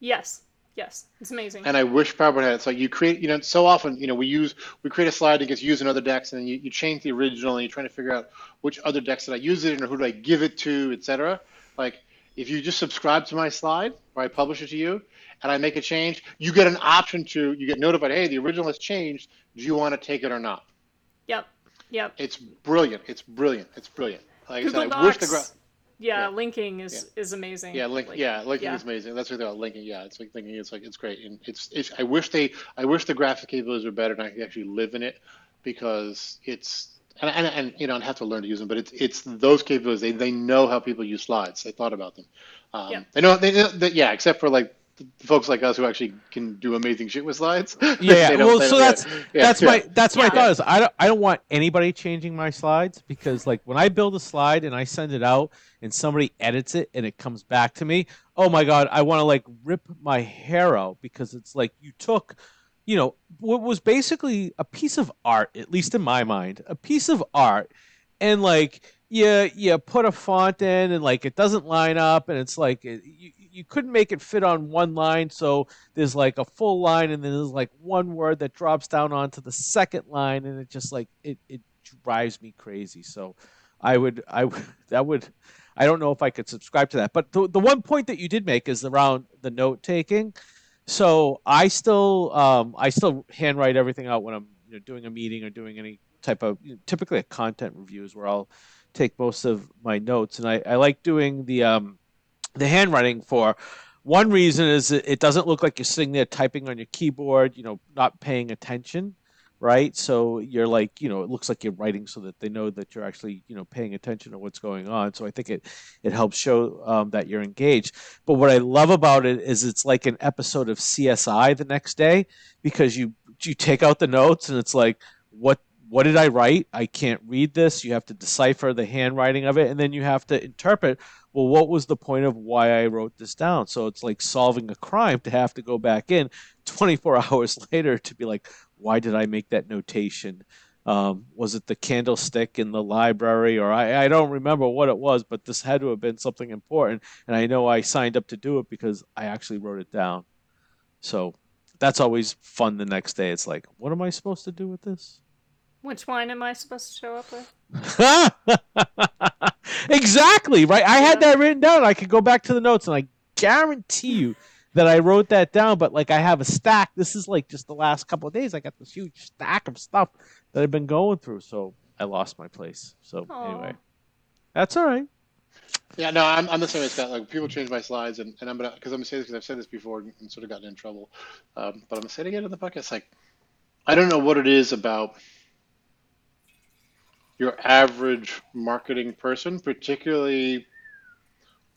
yes, yes, it's amazing. And I wish PowerPoint had it. So you create, you know, so often, you know, we use we create a slide that gets used in other decks, and then you, you change the original, and you're trying to figure out which other decks did I use it in, or who do I give it to, etc. Like if you just subscribe to my slide, or I publish it to you, and I make a change, you get an option to you get notified, hey, the original has changed. Do you want to take it or not? yep, yep. It's brilliant. It's brilliant. It's brilliant. Like Google I said, I wish the gra- yeah, yeah. linking is is amazing. yeah, link, Like, yeah, linking yeah. is amazing. That's what they're about linking. Yeah, it's like linking. It's like it's great, and it's, it's. I wish they, I wish the graphic capabilities were better, and I could actually live in it, because it's, and and, and you know, I have to learn to use them, but it's it's those capabilities. They they know how people use slides. They thought about them. Um, Yeah. They know they, that yeah, except for like folks like us who actually can do amazing shit with slides. Yeah, [laughs] They well, so that's yeah, that's yeah. my that's my Yeah. thought is I don't I don't want anybody changing my slides because like when I build a slide and I send it out and somebody edits it and it comes back to me, oh my god, I want to like rip my hair out because it's like you took, you know, what was basically a piece of art, at least in my mind, a piece of art, and like you you put a font in and like it doesn't line up and it's like it, you you couldn't make it fit on one line so there's like a full line and then there's like one word that drops down onto the second line and it just like it, it drives me crazy. So i would i would [laughs] that would i don't know if i could subscribe to that. But the, the one point that you did make is around the note taking. So i still um, i still handwrite everything out when i'm you know, doing a meeting or doing any type of typically a content reviews where i'll take most of my notes. And i, I like doing the um, the handwriting for one reason is it doesn't look like you're sitting there typing on your keyboard, you know, not paying attention, right? So you're like, you know, it looks like you're writing so that they know that you're actually, you know, paying attention to what's going on. So I think it it helps show um, that you're engaged. But what I love about it is it's like an episode of CSI the next day because you you take out the notes and it's like what what did I write? I can't read this. You have to decipher the handwriting of it, and then you have to interpret. Well, what was the point of why I wrote this down? So it's like solving a crime to have to go back in 24 [laughs] hours later to be like, why did I make that notation? Um, was it the candlestick in the library, or I, I don't remember what it was, but this had to have been something important, and I know I signed up to do it because I actually wrote it down. So that's always fun. The next day, it's like, what am I supposed to do with this? Which wine am I supposed to show up with? [laughs] exactly right. I had that written down. I could go back to the notes, and I guarantee you that I wrote that down. But like, I have a stack. This is like just the last couple of days. I got this huge stack of stuff that I've been going through. So I lost my place. So Aw. anyway, that's all right. Yeah, no, I'm, I'm the same as Scott. Like people change my slides, and, and I'm gonna because I'm gonna say this because I've said this before and, and sort of gotten in trouble. Um, but I'm gonna say it again in the podcast. Like, I don't know what it is about your average marketing person, particularly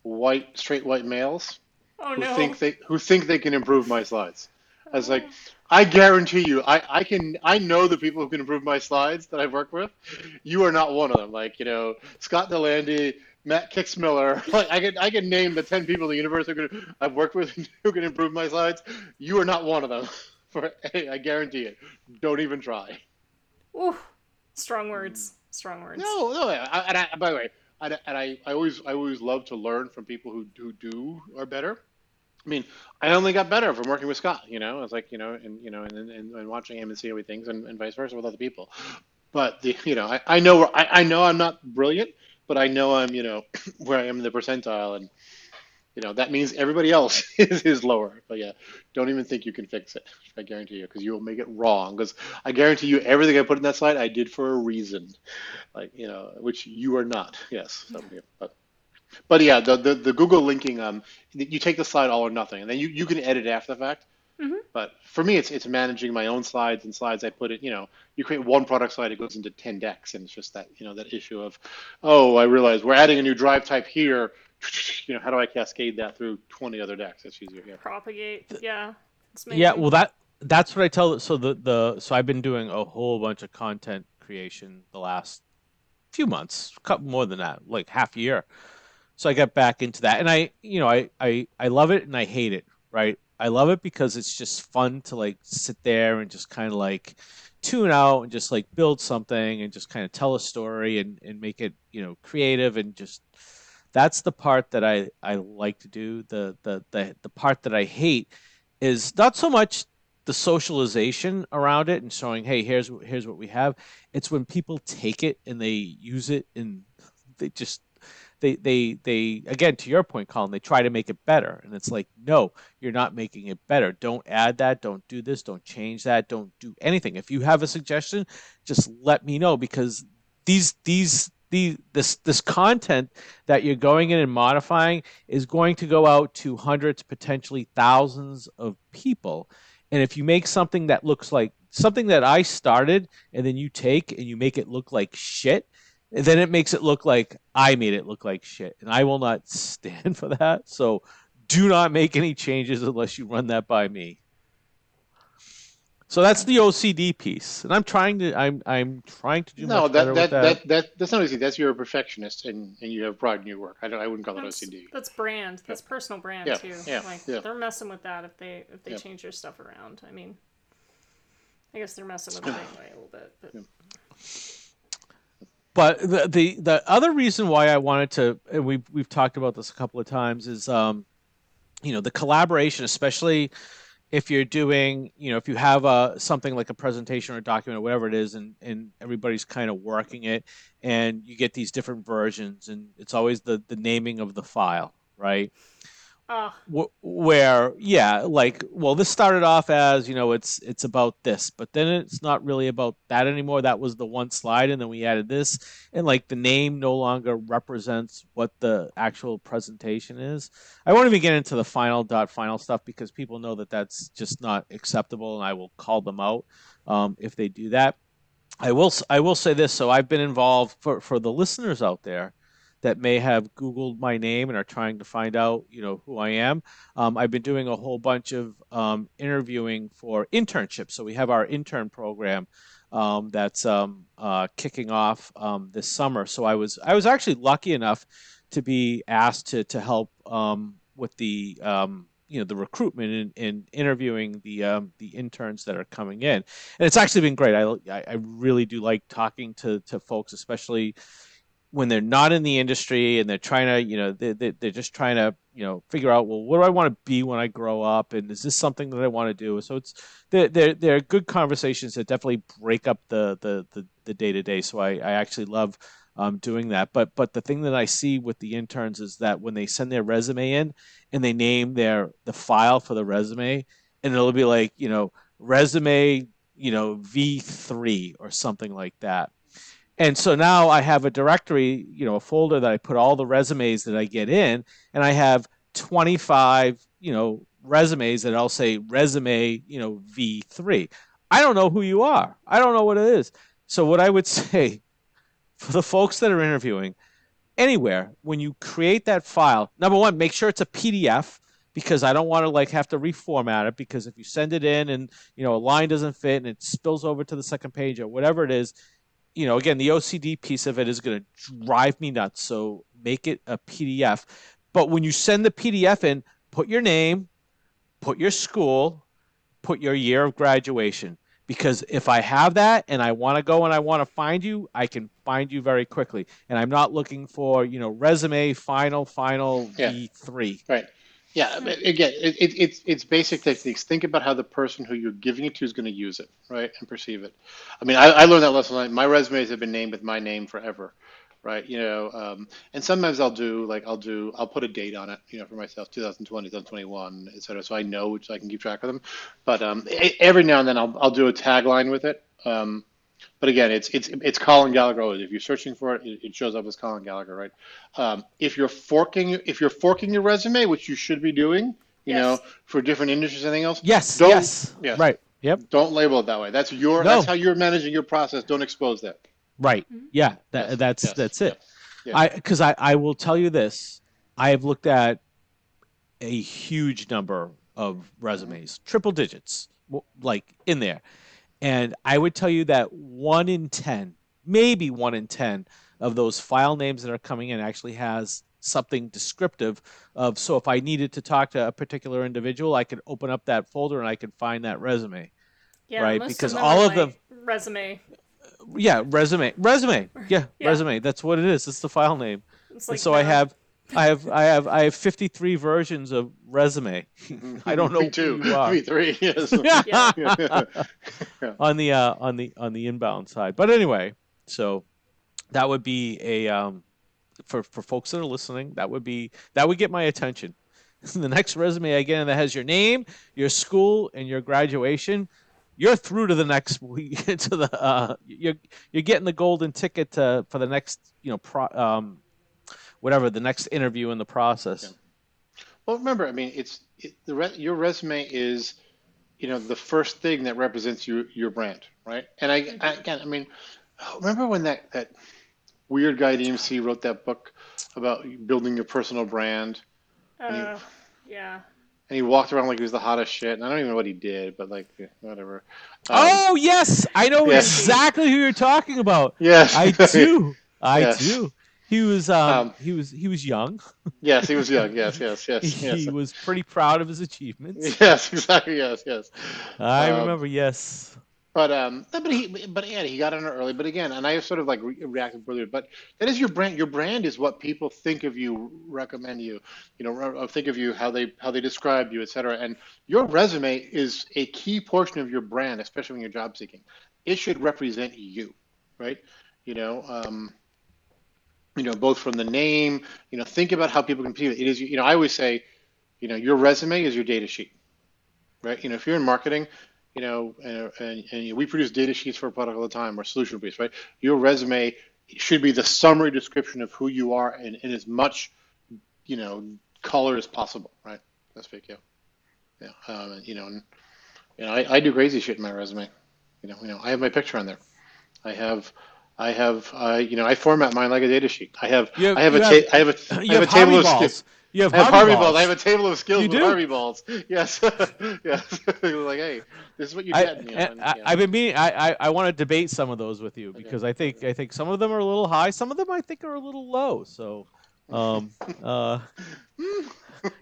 white, straight white males, Oh who no. think they who think they can improve my slides. I was like, oh. I guarantee you, I, I can I know the people who can improve my slides that I've worked with. You are not one of them. Like, you know, Scott Delandy, Matt Kixmiller. [laughs] Like I can I can name the ten people in the universe who I've worked with [laughs] who can improve my slides. You are not one of them. [laughs] For hey, I guarantee it. Don't even try. Ooh, strong words. Strong words. No, no. I, and I, by the way, I, and I, I always I always love to learn from people who, who do are better. I mean, I only got better from working with Scott. You know, it's like you know, and you know, and and, and watching him and seeing things, and, and vice versa with other people. But the you know, I, I know I, I know I'm not brilliant, but I know I'm you know [clears throat] where I am in the percentile, and you know that means everybody else [laughs] is, is lower. But yeah, don't even think you can fix it. I guarantee you, because you will make it wrong. Because I guarantee you, everything I put in that slide, I did for a reason, like you know, which you are not. Yes, so, yeah, but. But yeah, the, the, the Google linking, um, you take the slide all or nothing, and then you, you can edit after the fact. Mhm. But for me, it's it's managing my own slides and slides. I put it, you know, you create one product slide, it goes into ten decks, and it's just that you know that issue of, oh, I realize we're adding a new drive type here. [laughs] You know, how do I cascade that through twenty other decks? That's easier. Yeah. Propagate. Yeah. It's Yeah, well that that's what I tell. So the the so I've been doing a whole bunch of content creation the last few months, couple more than that, like half a year. So I got back into that, and I, you know, I I I love it and I hate it. Right, I love it because it's just fun to like sit there and just kind of like tune out and just like build something and just kind of tell a story and and make it you know creative and just that's the part that I I like to do. The the the the part that I hate is not so much the socialization around it and showing, hey, here's here's what we have. It's when people take it and they use it and they just they they they again to your point, Colin, they try to make it better. And it's like, no, you're not making it better. Don't add that, don't do this, don't change that, don't do anything. If you have a suggestion, just let me know because these these the this this content that you're going in and modifying is going to go out to hundreds potentially thousands of people. And if you make something that looks like something that i started and then you take and you make it look like shit then it makes it look like i made it look like shit. And i will not [laughs] stand for that. So do not make any changes unless you run that by me so that's the OCD piece, and I'm trying to I'm I'm trying to do No, much that better that, with that. that that that's not easy. That's you're a perfectionist and, and you have pride in your work. I don't I wouldn't call it That's, OCD. that's brand. That's personal brand Yeah, too. yeah, like yeah. they're messing with that if they if they Yeah. change your stuff around. I mean, I guess they're messing with it anyway a little bit. But But the, the the other reason why I wanted to, and we've we've talked about this a couple of times, is um, you know, the collaboration, especially if you're doing, you know, if you have a something like a presentation or a document or whatever it is, and and everybody's kind of working it, and you get these different versions, and it's always the the naming of the file, right? Wh- where yeah like well this started off as you know it's it's about this but then it's not really about that anymore. That was the one slide and then we added this and like the name no longer represents what the actual presentation is. I won't even get into the final dot final stuff because people know that that's just not acceptable and i will call them out um, if they do that. I will i will say this. So i've been involved for for the listeners out there that may have Googled my name and are trying to find out, you know, who I am. Um, I've been doing a whole bunch of um, interviewing for internships. So we have our intern program um, that's um, uh, kicking off um, this summer. So I was I was actually lucky enough to be asked to to help um, with the you know the recruitment and, and interviewing the um, the interns that are coming in, and it's actually been great. I I I really do like talking to to folks, especially when they're not in the industry and they're trying to, you know, they, they, they're just trying to, you know, figure out, well, what do I want to be when I grow up? And is this something that I want to do? So it's, they're, they're, they're good conversations that definitely break up the, the, the, the day-to-day. So I, I actually love um, doing that. But, but the thing that I see with the interns is that when they send their resume in and they name their, the file for the resume and it'll be like, you know, resume, you know, V3 or something like that and so now I have a directory, you know, a folder that I put all the resumes that I get in, and I have 25, you know, resumes that I'll say resume, you know, V3. I don't know who you are. I don't know what it is. So what I would [laughs] say for the folks that are interviewing anywhere, when you create that file, number one, make sure it's a PDF because I don't want to like have to reformat it because if you send it in and you know a line doesn't fit and it spills over to the second page or whatever it is, you know, again, the OCD piece of it is going to drive me nuts. So make it a PDF. But when you send the PDF in, put your name, put your school, put your year of graduation. Because if I have that and I want to go and I want to find you, I can find you very quickly. And I'm not looking for, you know, resume, final, final Yeah. V3. Right. Yeah. Again, it, it, it's it's basic techniques. Think about how the person who you're giving it to is going to use it, right, and perceive it. I mean, I, I learned that lesson. My resumes have been named with my name forever, right? You know, um, and sometimes I'll do like I'll do I'll put a date on it, you know, for myself, 2020, 2021, et cetera, so I know which I can keep track of them. But um, every now and then I'll I'll do a tagline with it. Um, but again, it's it's it's Colin Gallagher. If you're searching for it, it it shows up as Colin Gallagher, right? Um, if you're forking if you're forking your resume, which you should be doing, you Yes. know, for different industries and anything else, Yes, Don't- yes. yes. Right. Yep. don't label it that way. That's your No. that's how you're managing your process. Don't expose that. Right. Yeah. That, Yes, that's yes, that's it. yes, yeah. I because I I will tell you this. I have looked at a huge number of resumes, triple digits, like in there, and I would tell you that one in ten, maybe one in ten of those file names that are coming in actually has something descriptive of so if I needed to talk to a particular individual, I could open up that folder and I could find that resume. yeah, Right, because of them all of them- like resume. Yeah, resume, resume. [laughs] Yeah, Yeah. resume. That's what it is. It's the file name. Like so I have, I have, I have, I have 53 versions of resume [laughs] I don't know Me too. Me three. Yes. [laughs] Yeah. [laughs] on the uh, on the on the inbound side. But anyway, so that would be a um, for for folks that are listening. That would be that would get my attention. the next resume again that has your name, your school, and your graduation. You're through to the next week to the uh, you're you're getting the golden ticket to, for the next you know pro, um, whatever the next interview in the process. Well, remember, I mean, it's it, the re your resume is, you know, the first thing that represents your your brand, right? And I, I again, I mean, remember when that that weird guy at EMC wrote that book about building your personal brand, Uh, yeah. and he walked around like he was the hottest shit, and I don't even know what he did, but like, whatever. Um, oh yes, I know Yes. exactly who you're talking about. yes, I do. [laughs] I Yes. do. He was um, Um, he was he was young. [laughs] yes, he was young. Yes, yes, yes, he yes. was pretty proud of his achievements. [laughs] Yes, exactly. Yes, yes. I Um, remember. Yes. But um, but he, but yeah, he got in early. But again, and I sort of like re- reacted earlier. But that is your brand. Your brand is what people think of you, recommend you, you know, think of you, how they how they describe you, etc. And your resume is a key portion of your brand, especially when you're job seeking. It should represent you, right? You know, um, you know, both from the name. You know, think about how people perceive it. Is, you know, I always say, You know, your resume is your data sheet, right? You know, if you're in marketing, you know, and, and, and we produce data sheets for a product all the time or solution based, right? Your resume should be the summary description of who you are in, in as much, you know, color as possible, right? That's fake, yeah. Yeah, um, you know, and, you know, I, I do crazy shit in my resume. You know, you know, I have my picture on there. I have, I have, uh, you know, I format mine like a data sheet. I have, have- I have a, have- ta- I have a, [clears throat] I have a table of skills. You have I have Harvey balls. balls. I have a table of skills You with do? Harvey balls. [laughs] Yes, [laughs] yes. [laughs] like, hey, this is what you I, get. You know, and, I, you know. I've been meaning. I, I, I want to debate some of those with you because I think I think some of them are a little high, some of them I think are a little low. So, um, [laughs] uh,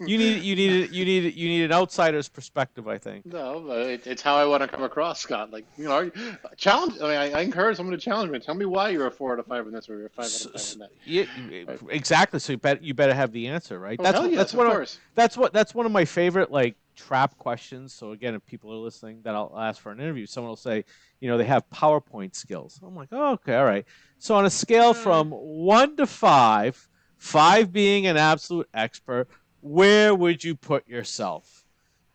you need you need you need you need an outsider's perspective. I think. No, but it, it's how I want to come across, Scott. Like, you know, challenge. I mean, I, I encourage someone to challenge me. Tell me why you're a four out of five in this, or you're a five out of five in that. Yeah, exactly. So you bet you better have the answer, right? Oh, that's yes, that's of one course. that's what that's one of my favorite like trap questions. So again, if people are listening, that I'll ask for an interview. Someone will say, you know, they have PowerPoint skills. I'm like, oh, okay, all right. So on a scale from one to five, five being an absolute expert, where would you put yourself?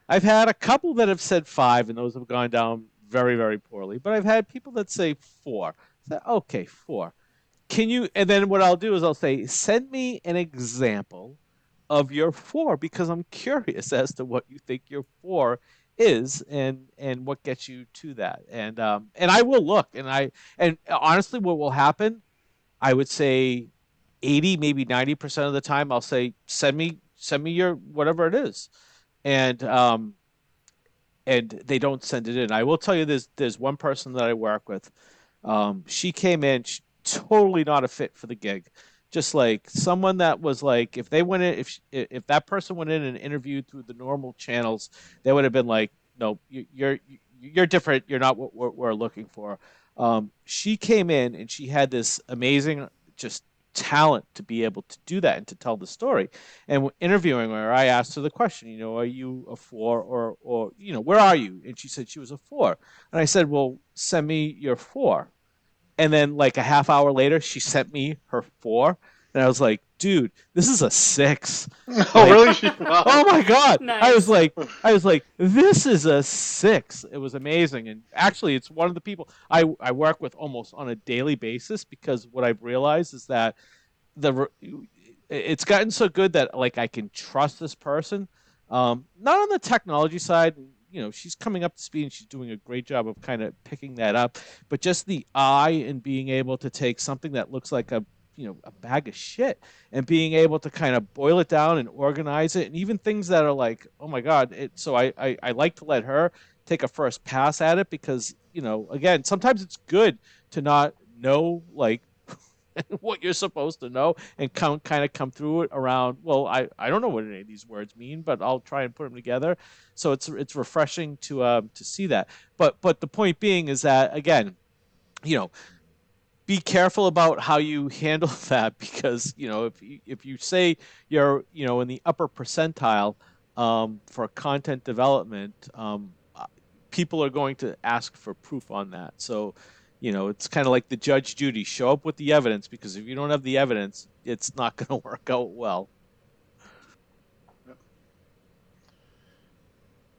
I've had a couple that have said five, and those have gone down very, very poorly. But I've had people that say four. Say, okay, four. Can you? And then what I'll do is I'll say, send me an example of your four because I'm curious [laughs] as to what you think your four is and and what gets you to that. And um and I will look and I and honestly, what will happen? I would say eighty, maybe ninety percent of the time, I'll say, send me send me your whatever it is, and um and they don't send it in. I will tell you, there's there's one person that I work with. Um, she came in, she, totally not a fit for the gig. Just like someone that was like, if they went in, if if that person went in and interviewed through the normal channels, they would have been like, no, you, you're you're different. You're not what we're, we're looking for. Um, she came in and she had this amazing, just talent to be able to do that and to tell the story. And interviewing her, I asked her the question, you know, are you a four or or you know, where are you? And she said she was a four. And I said, well, send me your four. And then like a half hour later, she sent me her four, and I was like, dude, this is a six. [laughs] oh, really? [laughs] Wow. Oh my god! I was like, I was like, this is a six. It was amazing, and actually, it's one of the people I I work with almost on a daily basis because what I've realized is that the it's gotten so good that like I can trust this person. Um, not on the technology side, you know, she's coming up to speed and she's doing a great job of kind of picking that up. But just the eye and being able to take something that looks like a you know a bag of shit. And being able to kind of boil it down and organize it and even things that are like oh my god it so I, I i like to let her take a first pass at it because you know again sometimes it's good to not know like [laughs] what you're supposed to know and come kind of come through it around well I, I don't know what any of these words mean but I'll try and put them together. So it's it's refreshing to um to see that. But but the point being is that again you know be careful about how you handle [laughs] that because you know if you, if you say you're you know in the upper percentile um, for content development um, uh, people are going to ask for proof on that. So you know it's kind of like the judge judy show up with the evidence because if you don't have the evidence it's not [laughs] going to work out well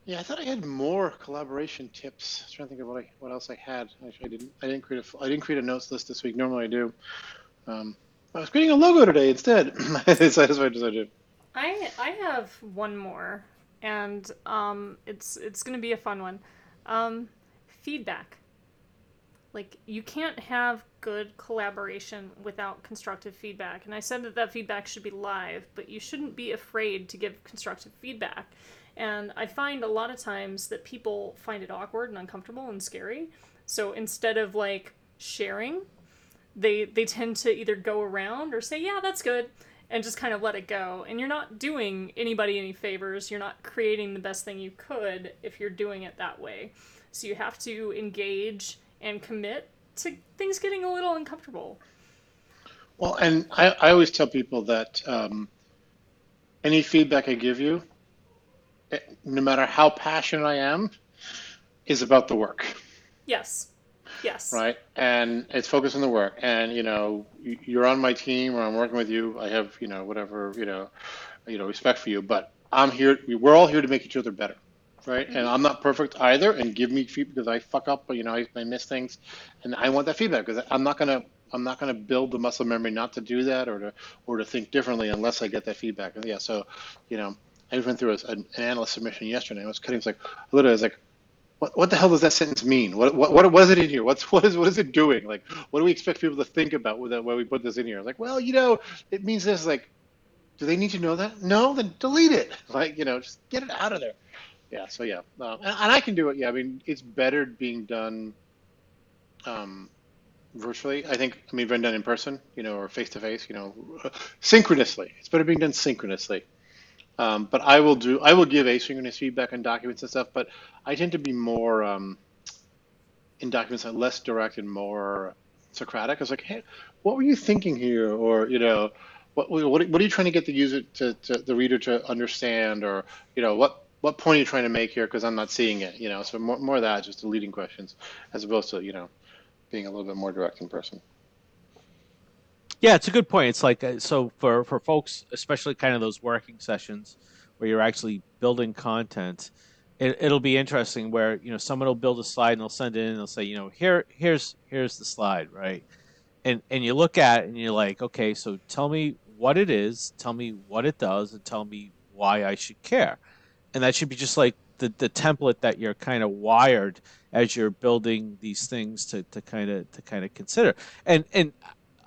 Yeah, I thought I had more collaboration tips. I was trying to think of what I what else I had. Actually, I didn't. I didn't create a I didn't create a notes list this week. Normally I do. Um, I was creating a logo today instead. [laughs] that's what I decided. I I have one more, and um, it's it's gonna be a fun one. Um, feedback. Like you can't have good collaboration without constructive feedback. And I said that that feedback should be live, but you shouldn't be afraid to give constructive feedback. And I find a lot of times that people find it awkward and uncomfortable and scary. So instead of like sharing, they they tend to either go around or say, "Yeah, that's good." and just kind of let it go. And you're not doing anybody any favors. You're not creating the best thing you could if you're doing it that way. So you have to engage and commit to things getting a little uncomfortable. Well, and I, I always tell people that um, any feedback I give you, no matter how passionate I am, is about the work. Yes. Yes. right? And it's focused on the work. And you know, you're on my team, or I'm working with you. I have you know whatever you know, you know respect for you. But I'm here. We're all here to make each other better, right? And mm-hmm. I'm not perfect either. And give me feedback because I fuck up. You know, I, I miss things, and I want that feedback because I'm not gonna I'm not gonna build the muscle memory not to do that or to or to think differently unless I get that feedback. And yeah, so you know, I just went through a, an analyst submission yesterday. I was cutting. It's like literally, I was like. What, what the hell does that sentence mean? What, what what was it in here? What's [laughs] what is what is it doing? Like, what do we expect people to think about when we put this in here? Like, well, you know, it means this. Like, do they need to know that? No, then delete it. [laughs] Like, you know, just get it out of there. Yeah. So yeah, um, and, and, I can do it. Yeah. I mean, it's better being done um, virtually. I think. I mean, being done in person, you know, or face to face. You know, synchronously. It's better being done synchronously. Um, but I will do. I will give asynchronous feedback on documents and stuff. But I tend to be more um, in documents that less direct and more Socratic. I was like, hey, what were you thinking here? Or you know, what what, what are you trying to get the user to, to the reader to understand? Or you know, what what point are you trying to make here? Because I'm not seeing it. You know, so more more of that, just the leading questions, as opposed to you know, being a little bit more direct in person. Yeah, it's a good point. It's like uh, so for for folks, especially kind of those working sessions where you're actually building content. It, it'll be interesting where you know someone will build a slide and they'll send it in and they'll say, you know, here here's here's the slide, right? And and you look at it and you're like, okay, so tell me what it is, tell me what it does, and tell me why I should care. And that should be just like the, the template that you're kind of wired as you're building these things to, to kind of to kind of consider. And and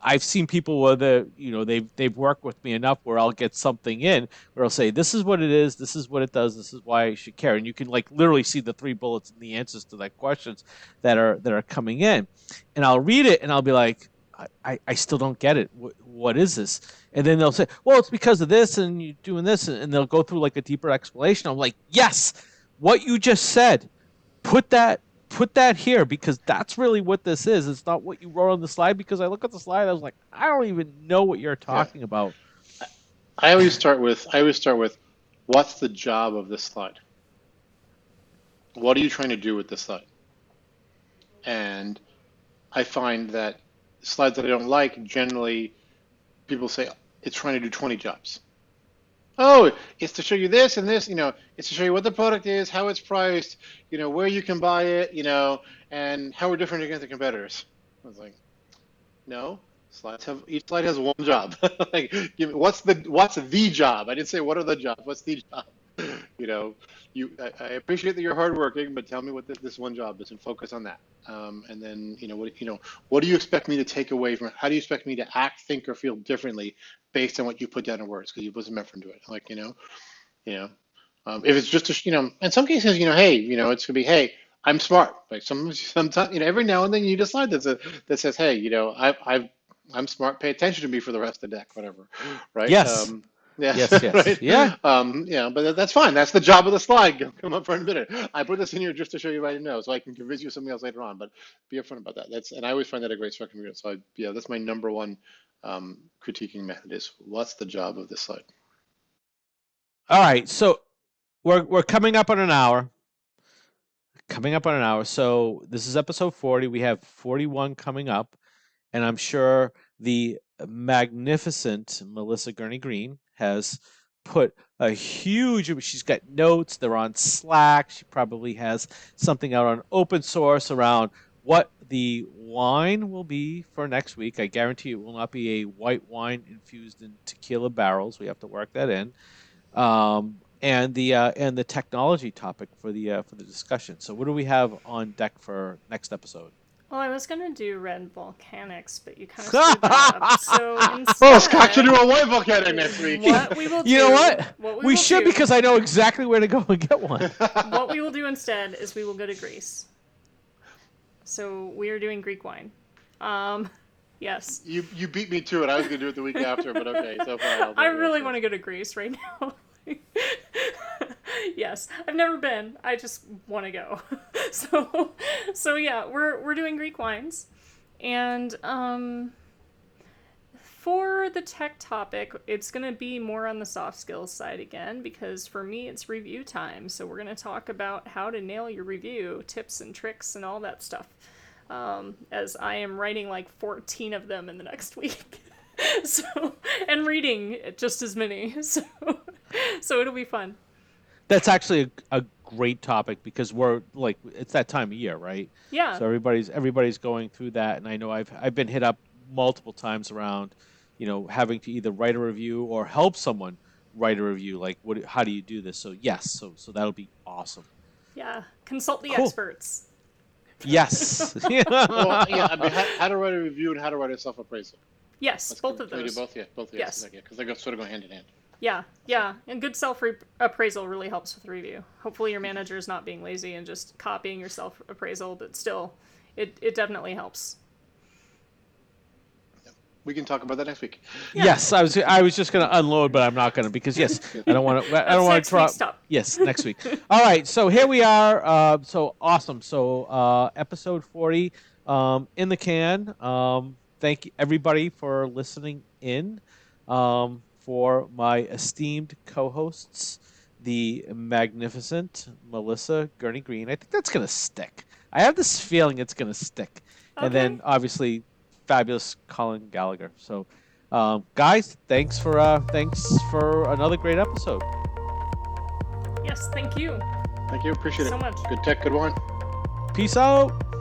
I've seen people where the you know they've they've worked with me enough where I'll get something in where I'll say this is what it is, this is what it does, this is why I should care, and you can like literally see the three bullets and the answers to that questions that are that are coming in, and I'll read it and I'll be like, I, I still don't get it. What, what is this? And then they'll say, well, it's because of this and you're doing this, and they'll go through like a deeper explanation. I'm like, yes, what you just said, put that put that here because that's really what this is. It's not what you wrote on the slide because I look at the slide, I was like, I don't even know what you're talking yeah. about. I always start with I always start with what's the job of this slide? What are you trying to do with this slide? And I find that slides that I don't like generally people say it's trying to do 20 jobs oh, it's to show you this and this, you know, it's to show you what the product is, how it's priced, you know, where you can buy it, you know, and how we're different against the competitors. I was like, no, slides have each slide has one job. [laughs] like, give me, what's the what's the job? I didn't say what are the jobs. What's the job? You know, you I, I, appreciate that you're hardworking, but tell me what this, this one job is and focus on that. Um, and then you know what you know what do you expect me to take away from it? How do you expect me to act, think, or feel differently based on what you put down in words because you wasn't meant for to it. Like you know, you know, um, if it's just a, you know, in some cases, you know, hey, you know, it's gonna be hey. I'm smart. Like some, sometimes, you know, every now and then you decide that says, that says, hey, you know, I, I, I'm smart. Pay attention to me for the rest of the deck, whatever. Right. Yes. Um, yeah. Yes. [laughs] Yes. right? Yeah. Um, yeah, but that's fine. That's the job of the slide. Come up for a minute. I put this in here just to show you what I know, so I can convince you of something else later on. But be upfront about that. That's and I always find that a great structure. So I, yeah, that's my number one um, critiquing method. Is what's the job of this slide? All right. So we're we're coming up on an hour. Coming up on an hour. So this is episode forty. We have forty-one coming up, and I'm sure the magnificent Melissa Gurney Green has put a huge she's got notes they're on slack she probably has something out on open source around what the wine will be for next week. I guarantee it will not be a white wine infused in tequila barrels we have to work that in. Um, and the uh, and the technology topic for the uh, for the discussion. So what do we have on deck for next episode well, I was gonna do red volcanics, but you kind of [laughs] screwed that up. So [laughs] instead, oh, Scott should do a white volcanic next week. What we will do, [laughs] you know what? what we, we should do, because I know exactly where to go and get one. what we will do instead is we will go to Greece. So we are doing Greek wine. Um, yes. You you beat me to it. I was gonna do it the week after, but okay, so far. I really want to go to Greece right now. [laughs] yes, I've never been. I just want to go. [laughs] so, so yeah, we're we're doing Greek wines, and um, for the tech topic, it's gonna be more on the soft skills side again because for me it's review time. So we're gonna talk about how to nail your review, tips and tricks, and all that stuff. Um, as I am writing like 14 of them in the next [laughs] week. so and reading just as many. So so it'll be fun. That's actually a, a great topic because we're like it's that time of year, right? Yeah. So everybody's everybody's going through that, and I know I've I've been hit up multiple times around, you know, having to either write a review or help someone write a review. Like, what? How do you do this? So yes, so so that'll be awesome. Yeah. Consult the Cool. experts. Yes. [laughs] Well, yeah, I mean, how, how to write a review and how to write a self appraisal. Yes, both of Can we do those. both? Yeah, both. Yes. Yes. Because they go sort of go hand in hand. Yeah, yeah, and good self appraisal really helps with review. Hopefully, your manager is not being lazy and just copying your self appraisal, but still, it, it definitely helps. We can talk about that next week. Yes, I was I was just gonna unload, but I'm not gonna because yes, I don't want to. I don't want to drop. Yes, next week. All right, so here we are. Uh, so awesome. So uh, episode 40 um, in the can. Um, thank you everybody for listening in. Um, for my esteemed co-hosts, the magnificent Melissa Gurney Green. I think that's gonna stick. I have this feeling it's gonna stick. And then obviously, fabulous Colin Gallagher. So. Um, guys, thanks for uh, thanks for another great episode. Yes, thank you Thank you. Appreciate so it. much. Good tech, good wine. Peace out.